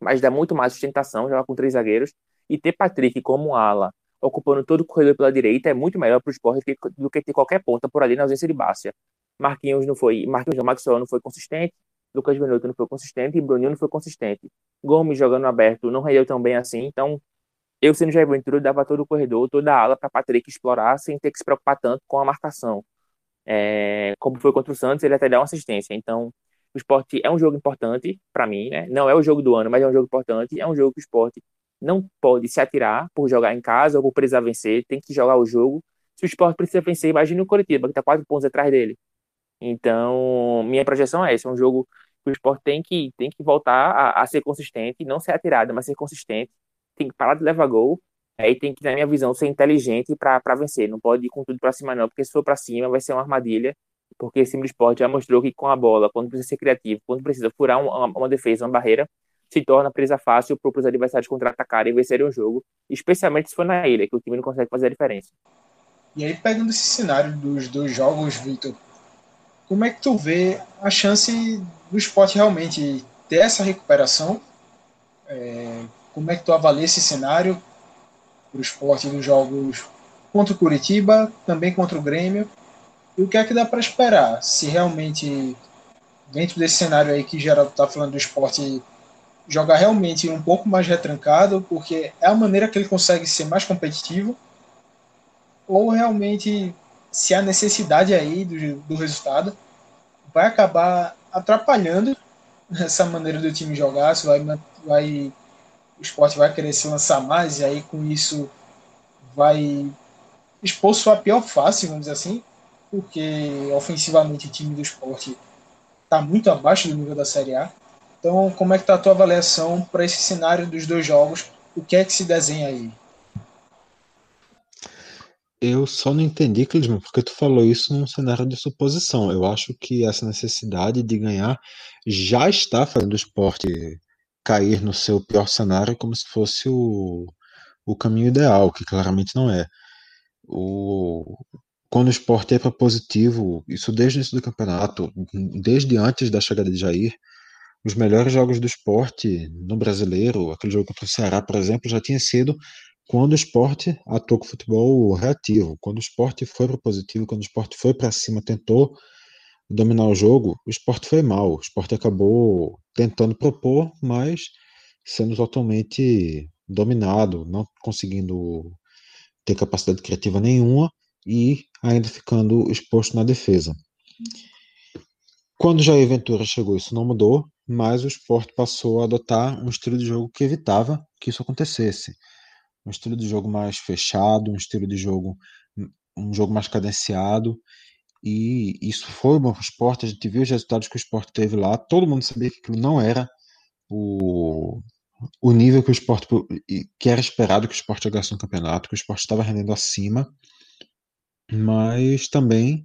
mas dá muito mais sustentação jogar com três zagueiros e ter Patrick como ala ocupando todo o corredor pela direita é muito melhor para o esporte do que ter qualquer ponta por ali na ausência de Bárcia. Marquinhos não foi, Marquinhos não, Maxwell não foi consistente, Lucas Venuto não foi consistente e Bruninho não foi consistente. Gomes jogando aberto não rendeu tão bem assim, então eu sendo Jair Ventura dava todo o corredor, toda a ala para Patrick explorar sem ter que se preocupar tanto com a marcação. É, como foi contra o Santos, ele até deu uma assistência. Então, o esporte é um jogo importante para mim, né? Não é o jogo do ano, mas é um jogo importante. É um jogo que o esporte não pode se atirar por jogar em casa ou por precisar vencer, tem que jogar o jogo. Se o esporte precisa vencer, imagine o Coritiba, que está quatro pontos atrás dele. Então, minha projeção é essa, é um jogo que o esporte tem que, tem que voltar a, a ser consistente, não ser atirado, mas ser consistente, tem que parar de levar gol, aí tem que, na minha visão, ser inteligente para vencer, não pode ir com tudo para cima não, porque se for para cima vai ser uma armadilha, porque esse time do esporte já mostrou que com a bola, quando precisa ser criativo, quando precisa furar uma, uma defesa, uma barreira, se torna presa fácil para os adversários contra-atacarem e vencerem o jogo, especialmente se for na ilha, que o time não consegue fazer a diferença. E aí, pegando esse cenário dos dois jogos, Vitor, como é que tu vê a chance do esporte realmente ter essa recuperação? É, como é que tu avalia esse cenário para o esporte dos jogos contra o Curitiba, também contra o Grêmio? E o que é que dá para esperar? Se realmente, dentro desse cenário aí que Geraldo está falando do esporte, jogar realmente um pouco mais retrancado, porque é a maneira que ele consegue ser mais competitivo, ou realmente se a necessidade aí do, do resultado vai acabar atrapalhando essa maneira do time jogar, se vai, vai o esporte vai querer se lançar mais e aí com isso vai expor sua pior face, vamos dizer assim, porque ofensivamente o time do esporte está muito abaixo do nível da Série A. Então, como é que está a tua avaliação para esse cenário dos dois jogos? O que é que se desenha aí? Eu só não entendi, Clisman, porque tu falou isso num cenário de suposição. Eu acho que essa necessidade de ganhar já está fazendo o esporte cair no seu pior cenário como se fosse o, o caminho ideal, que claramente não é. O, quando o esporte é propositivo, isso desde o início do campeonato, desde antes da chegada de Jair, os melhores jogos do esporte no brasileiro, aquele jogo contra o Ceará, por exemplo, já tinha sido quando o esporte atuou com futebol reativo, quando o esporte foi propositivo, quando o esporte foi para cima, tentou dominar o jogo, o esporte foi mal. O esporte acabou tentando propor, mas sendo totalmente dominado, não conseguindo ter capacidade criativa nenhuma e ainda ficando exposto na defesa. Quando Jair Ventura chegou, isso não mudou, mas o esporte passou a adotar um estilo de jogo que evitava que isso acontecesse um estilo de jogo mais fechado, um estilo de jogo um jogo mais cadenciado. E isso foi uma esporte, a gente viu os resultados que o esporte teve lá, todo mundo sabia que aquilo não era o, o nível que o esporte que era esperado que o esporte jogasse no campeonato, que o esporte estava rendendo acima, mas também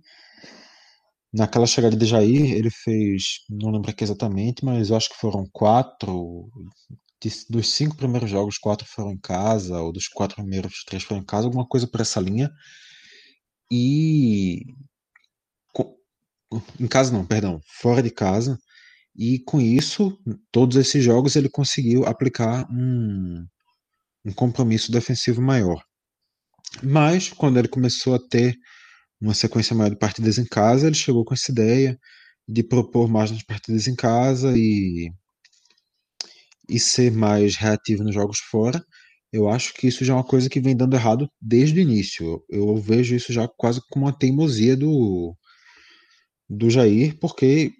naquela chegada de Jair, ele fez, não lembro aqui exatamente, mas acho que foram quatro dos cinco primeiros jogos, quatro foram em casa, ou dos quatro primeiros, três foram em casa, alguma coisa por essa linha. E. Em casa não, perdão, fora de casa. E com isso, todos esses jogos ele conseguiu aplicar um, um compromisso defensivo maior. Mas, quando ele começou a ter uma sequência maior de partidas em casa, ele chegou com essa ideia de propor mais nas partidas em casa e e ser mais reativo nos jogos fora, eu acho que isso já é uma coisa que vem dando errado desde o início. Eu, vejo isso já quase como uma teimosia do, do Jair, porque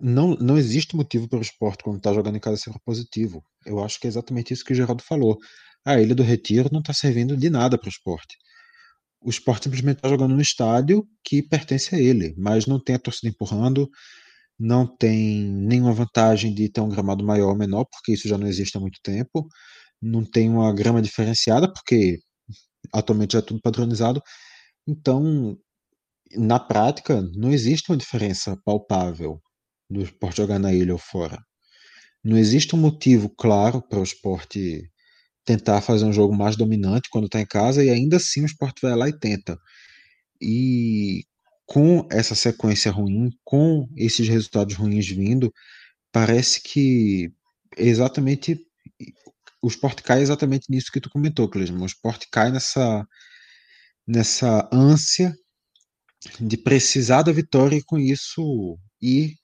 não, não existe motivo para o esporte, quando está jogando em casa, ser positivo. Eu acho que é exatamente isso que o Geraldo falou. A Ilha do Retiro não está servindo de nada para o esporte. O esporte simplesmente está jogando no estádio que pertence a ele, mas não tem a torcida empurrando, não tem nenhuma vantagem de ter um gramado maior ou menor, porque isso já não existe há muito tempo. Não tem uma grama diferenciada, porque atualmente já é tudo padronizado. Então, na prática, não existe uma diferença palpável do esporte jogar na ilha ou fora. Não existe um motivo claro para o esporte tentar fazer um jogo mais dominante quando está em casa e ainda assim o esporte vai lá e tenta. E com essa sequência ruim, com esses resultados ruins vindo, parece que exatamente o esporte cai exatamente nisso que tu comentou, Clisman. O esporte cai nessa, nessa ânsia de precisar da vitória e com isso ir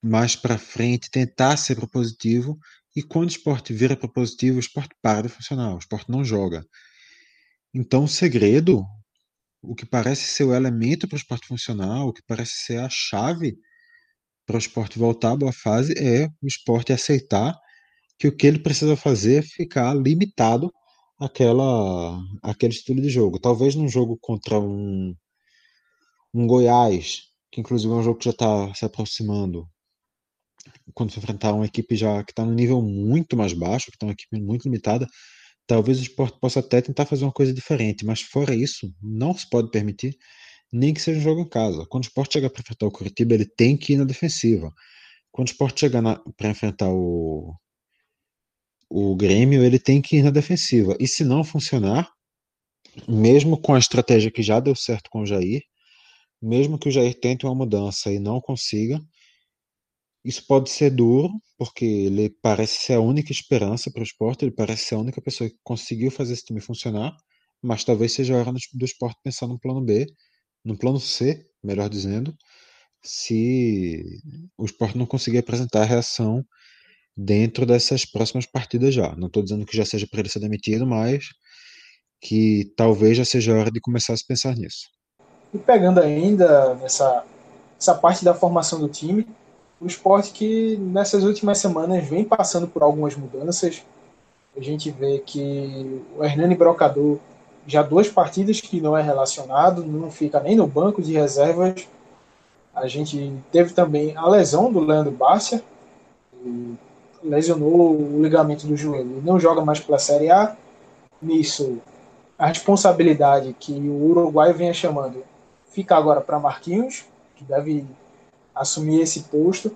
mais para frente, tentar ser propositivo. E quando o esporte vira propositivo, o esporte para de funcionar, o esporte não joga. Então, o segredo o que parece ser o elemento para o esporte funcionar, o que parece ser a chave para o esporte voltar à boa fase é o esporte aceitar que o que ele precisa fazer é ficar limitado àquela, àquele estilo de jogo. Talvez num jogo contra um, um Goiás, que inclusive é um jogo que já está se aproximando, quando se enfrentar uma equipe já que está no nível muito mais baixo, que está uma equipe muito limitada, Talvez o esporte possa até tentar fazer uma coisa diferente, mas fora isso, não se pode permitir nem que seja um jogo em casa. Quando o esporte chegar para enfrentar o Curitiba, ele tem que ir na defensiva. Quando o esporte chegar para enfrentar o, o Grêmio, ele tem que ir na defensiva. E se não funcionar, mesmo com a estratégia que já deu certo com o Jair, mesmo que o Jair tente uma mudança e não consiga, isso pode ser duro, porque ele parece ser a única esperança para o esporte, ele parece ser a única pessoa que conseguiu fazer esse time funcionar, mas talvez seja a hora do esporte pensar no plano B, no plano C, melhor dizendo, se o esporte não conseguir apresentar a reação dentro dessas próximas partidas já. Não estou dizendo que já seja para ele ser demitido, mas que talvez já seja a hora de começar a se pensar nisso. E pegando ainda nessa essa parte da formação do time, um esporte que nessas últimas semanas vem passando por algumas mudanças. A gente vê que o Hernani Brocador já duas partidas que não é relacionado, não fica nem no banco de reservas. A gente teve também a lesão do Leandro Bárcia, lesionou o ligamento do joelho, não joga mais pela Série A. Nisso, a responsabilidade que o Uruguai venha chamando fica agora para Marquinhos, que deve assumir esse posto.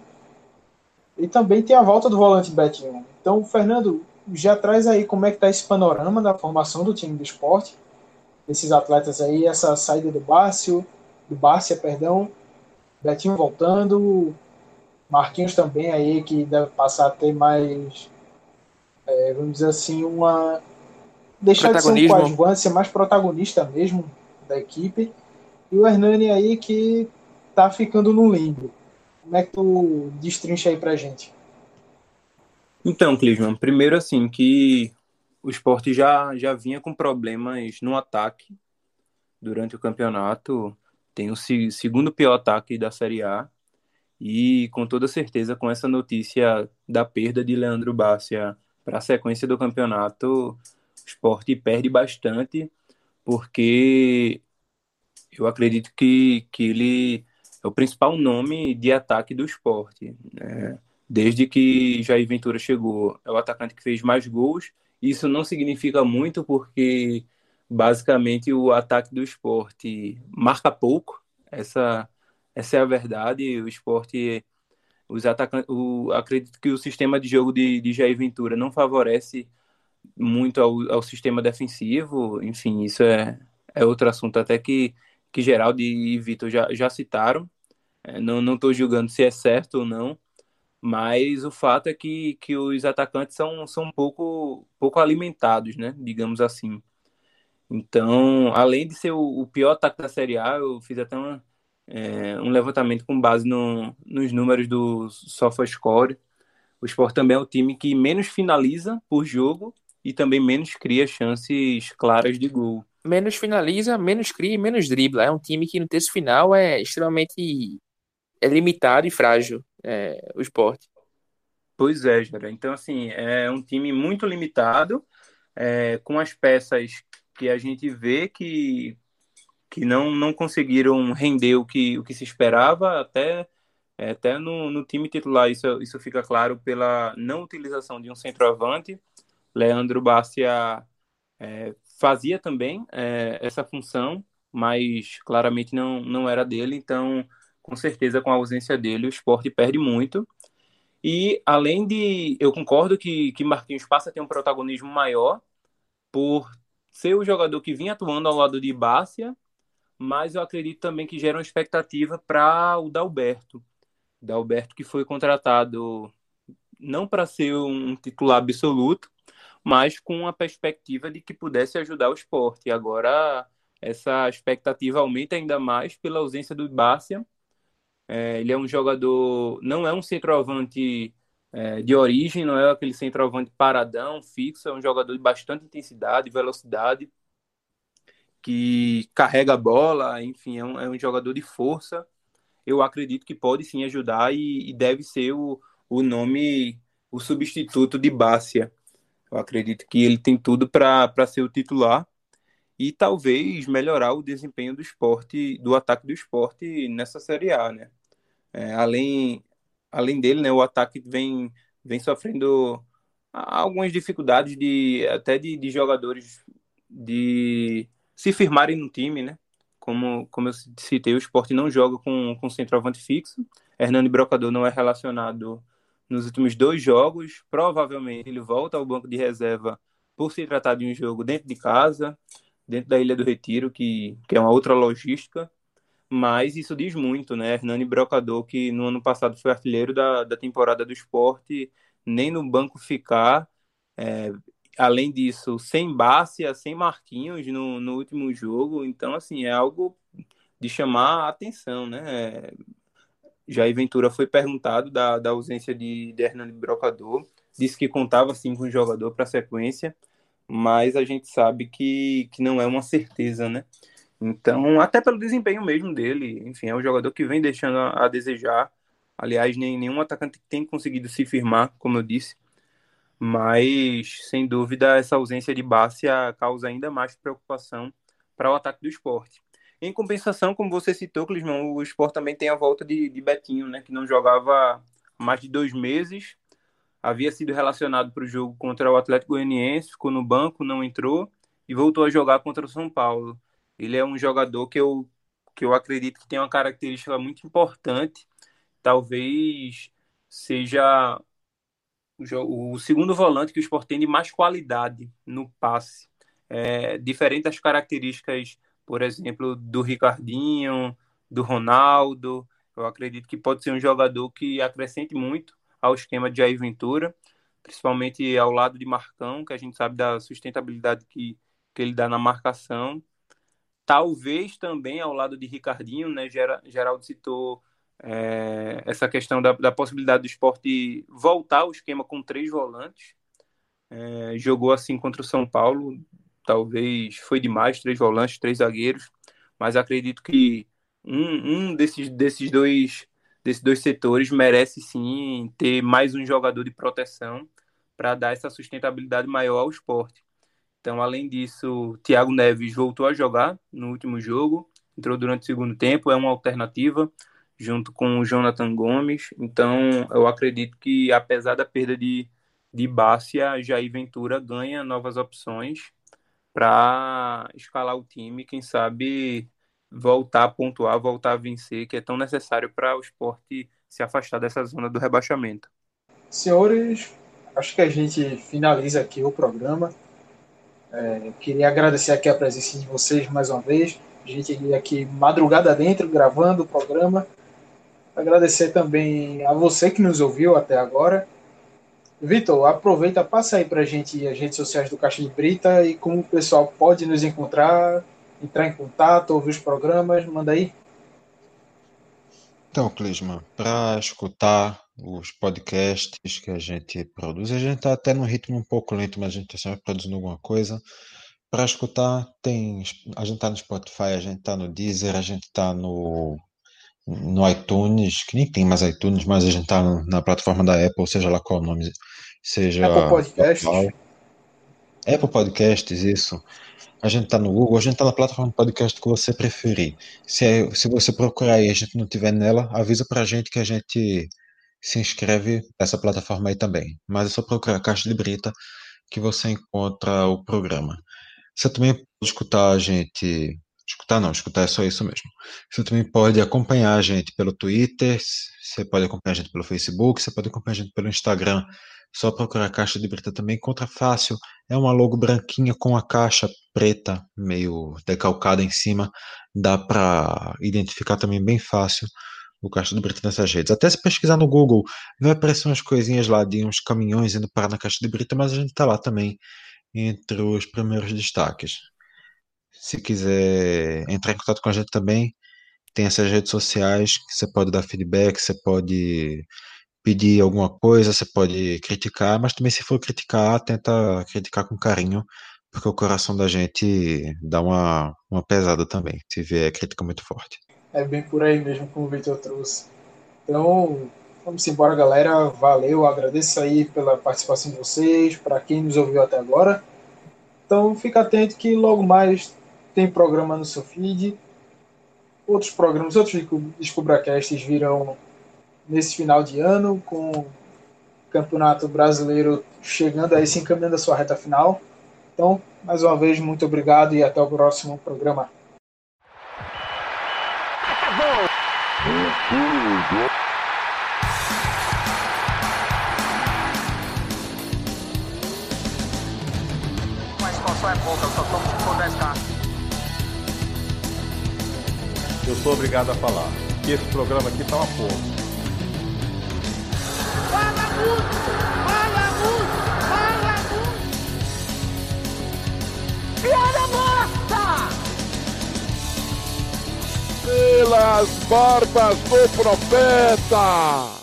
E também tem a volta do volante Betinho. Então, Fernando, já traz aí como é que está esse panorama da formação do time do esporte, desses atletas aí, essa saída do Bárcio, do Bárcia, perdão, Betinho voltando, Marquinhos também aí, que deve passar a ter mais, é, vamos dizer assim, uma. Deixar de ser um coadjuvante, ser mais protagonista mesmo da equipe. E o Hernani aí que tá ficando no limbo. Como é que tu destrincha aí pra gente? Então, Clisman, primeiro assim, que o esporte já, já vinha com problemas no ataque durante o campeonato. Tem o segundo pior ataque da Série A. E com toda certeza, com essa notícia da perda de Leandro Bárcia para a sequência do campeonato, o esporte perde bastante, porque eu acredito que, que ele é o principal nome de ataque do esporte. Né? Desde que Jair Ventura chegou, é o atacante que fez mais gols. Isso não significa muito, porque basicamente o ataque do esporte marca pouco. Essa, essa é a verdade. O esporte, os atacantes, o, acredito que o sistema de jogo de, de Jair Ventura não favorece muito ao, ao sistema defensivo. Enfim, isso é, é outro assunto até que, que Geraldo e Vitor já, já citaram. É, não estou julgando se é certo ou não, mas o fato é que, que os atacantes são, são pouco, pouco alimentados, né? Digamos assim. Então, além de ser o, o pior ataque da Série A, eu fiz até uma, é, um levantamento com base no, nos números do SofaScore. O Sport também é o time que menos finaliza por jogo e também menos cria chances claras de gol. Menos finaliza, menos cria e menos dribla. É um time que no terço final é extremamente é limitado e frágil, é, o esporte. Pois é, Jara. Então, assim, é um time muito limitado, é, com as peças que a gente vê que, que não, não conseguiram render o que, o que se esperava, até, é, até no, no time titular isso, isso fica claro pela não utilização de um centroavante. Leandro Bárcia é, fazia também é, essa função, mas claramente não, não era dele, então com certeza com a ausência dele o esporte perde muito. E além de. Eu concordo que, que Marquinhos passa a ter um protagonismo maior por ser o jogador que vinha atuando ao lado de Bárcia, mas eu acredito também que gera uma expectativa para o Dalberto. Dalberto que foi contratado não para ser um titular absoluto, mas com a perspectiva de que pudesse ajudar o esporte. E agora essa expectativa aumenta ainda mais pela ausência do Bárcia é, ele é um jogador, não é um centroavante é, de origem, não é aquele centroavante paradão, fixo, é um jogador de bastante intensidade, velocidade, que carrega a bola, enfim, é um, é um jogador de força. Eu acredito que pode sim ajudar e, e deve ser o, o nome, o substituto de Bácia. Eu acredito que ele tem tudo para ser o titular e talvez melhorar o desempenho do esporte, do ataque do esporte nessa Série A, né? É, além, além dele, né, o ataque vem, vem sofrendo algumas dificuldades de até de, de jogadores de se firmarem no time, né? Como, como eu citei, o esporte não joga com, com centroavante fixo. Hernani Brocador não é relacionado nos últimos dois jogos. Provavelmente ele volta ao banco de reserva por se tratar de um jogo dentro de casa, dentro da Ilha do Retiro, que, que é uma outra logística mas isso diz muito, né? Hernani Brocador, que no ano passado foi artilheiro da, da temporada do esporte, nem no banco ficar. É, além disso, sem Bárcia, sem Marquinhos no, no último jogo. Então, assim, é algo de chamar a atenção, né? Jair Ventura foi perguntado da, da ausência de, de Hernani Brocador, disse que contava sim com o jogador para a sequência, mas a gente sabe que, que não é uma certeza, né? Então, até pelo desempenho mesmo dele, enfim, é um jogador que vem deixando a, desejar. Aliás, nem, nenhum atacante tem conseguido se firmar, como eu disse. Mas, sem dúvida, essa ausência de Bárcia causa ainda mais preocupação para o ataque do esporte. Em compensação, como você citou, Clisman, o esporte também tem a volta de, de Betinho, né, que não jogava mais de dois meses. Havia sido relacionado para o jogo contra o Atlético Goianiense, ficou no banco, não entrou e voltou a jogar contra o São Paulo. Ele é um jogador que eu, que eu acredito que tem uma característica muito importante, talvez seja o, o segundo volante que o Sport tem de mais qualidade no passe. É, diferente das características, por exemplo, do Ricardinho, do Ronaldo, eu acredito que pode ser um jogador que acrescente muito ao esquema de Jair Ventura, principalmente ao lado de Marcão, que a gente sabe da sustentabilidade que, que ele dá na marcação. Talvez também ao lado de Ricardinho, né? Geraldo citou é, essa questão da, da, possibilidade do esporte voltar ao esquema com três volantes. É, jogou assim contra o São Paulo, talvez foi demais, três volantes, três zagueiros, mas acredito que um, um desses, desses, dois, desses dois setores merece sim ter mais um jogador de proteção para dar essa sustentabilidade maior ao esporte. Então, além disso, Thiago Neves voltou a jogar no último jogo, entrou durante o segundo tempo, é uma alternativa, junto com o Jonathan Gomes. Então, eu acredito que, apesar da perda de, de Bárcia, Jair Ventura ganha novas opções para escalar o time, quem sabe voltar a pontuar, voltar a vencer, que é tão necessário para o esporte se afastar dessa zona do rebaixamento. Senhores, acho que a gente finaliza aqui o programa. É, queria agradecer aqui a presença de vocês mais uma vez. A gente aqui madrugada dentro gravando o programa. Agradecer também a você que nos ouviu até agora. Vitor, aproveita, passa aí para a gente as redes sociais do Caixa de Brita e como o pessoal pode nos encontrar, entrar em contato, ouvir os programas, manda aí. Então, Clisma, para escutar os podcasts que a gente produz, a gente está até num ritmo um pouco lento, mas a gente está sempre produzindo alguma coisa. Para escutar, tem a gente está no Spotify, a gente está no Deezer, a gente está no, no iTunes, que nem tem mais iTunes, mas a gente está na plataforma da Apple, seja lá qual o nome, seja Apple Podcasts. Apple Podcasts, isso. A gente está no Google, a gente está na plataforma de podcast que você preferir. Se, é, se você procurar aí e a gente não tiver nela, avisa pra gente que a gente se inscreve nessa plataforma aí também. Mas é só procurar Caixa de Brita que você encontra o programa. Você também pode escutar a gente. Escutar não, escutar é só isso mesmo. Você também pode acompanhar a gente pelo Twitter, você pode acompanhar a gente pelo Facebook, você pode acompanhar a gente pelo Instagram só procurar a caixa de brita também encontra fácil. É uma logo branquinha com a caixa preta, meio decalcada em cima. Dá para identificar também bem fácil o caixa de brita nessas redes. Até se pesquisar no Google, vai aparecer umas coisinhas lá de uns caminhões indo parar na caixa de brita, mas a gente está lá também entre os primeiros destaques. Se quiser entrar em contato com a gente também, tem essas redes sociais que você pode dar feedback, você pode pedir alguma coisa, você pode criticar, mas também se for criticar, tenta criticar com carinho, porque o coração da gente dá uma, uma pesada também, se vier crítica muito forte. É bem por aí mesmo, como o Victor trouxe. Então, vamos embora, galera. Valeu, agradeço aí pela participação de vocês, para quem nos ouviu até agora. Então, fica atento que logo mais tem programa no seu feed. Outros programas, outros DescubraCasts virão nesse final de ano, com o Campeonato Brasileiro chegando aí, se encaminhando a sua reta final. Então, mais uma vez, muito obrigado e até o próximo programa. Mas qual é só 10k. Eu sou obrigado a falar que esse programa aqui tá uma porra. Fala muito! Fala muito! Fala muito! Piada morta! Pelas barbas do profeta!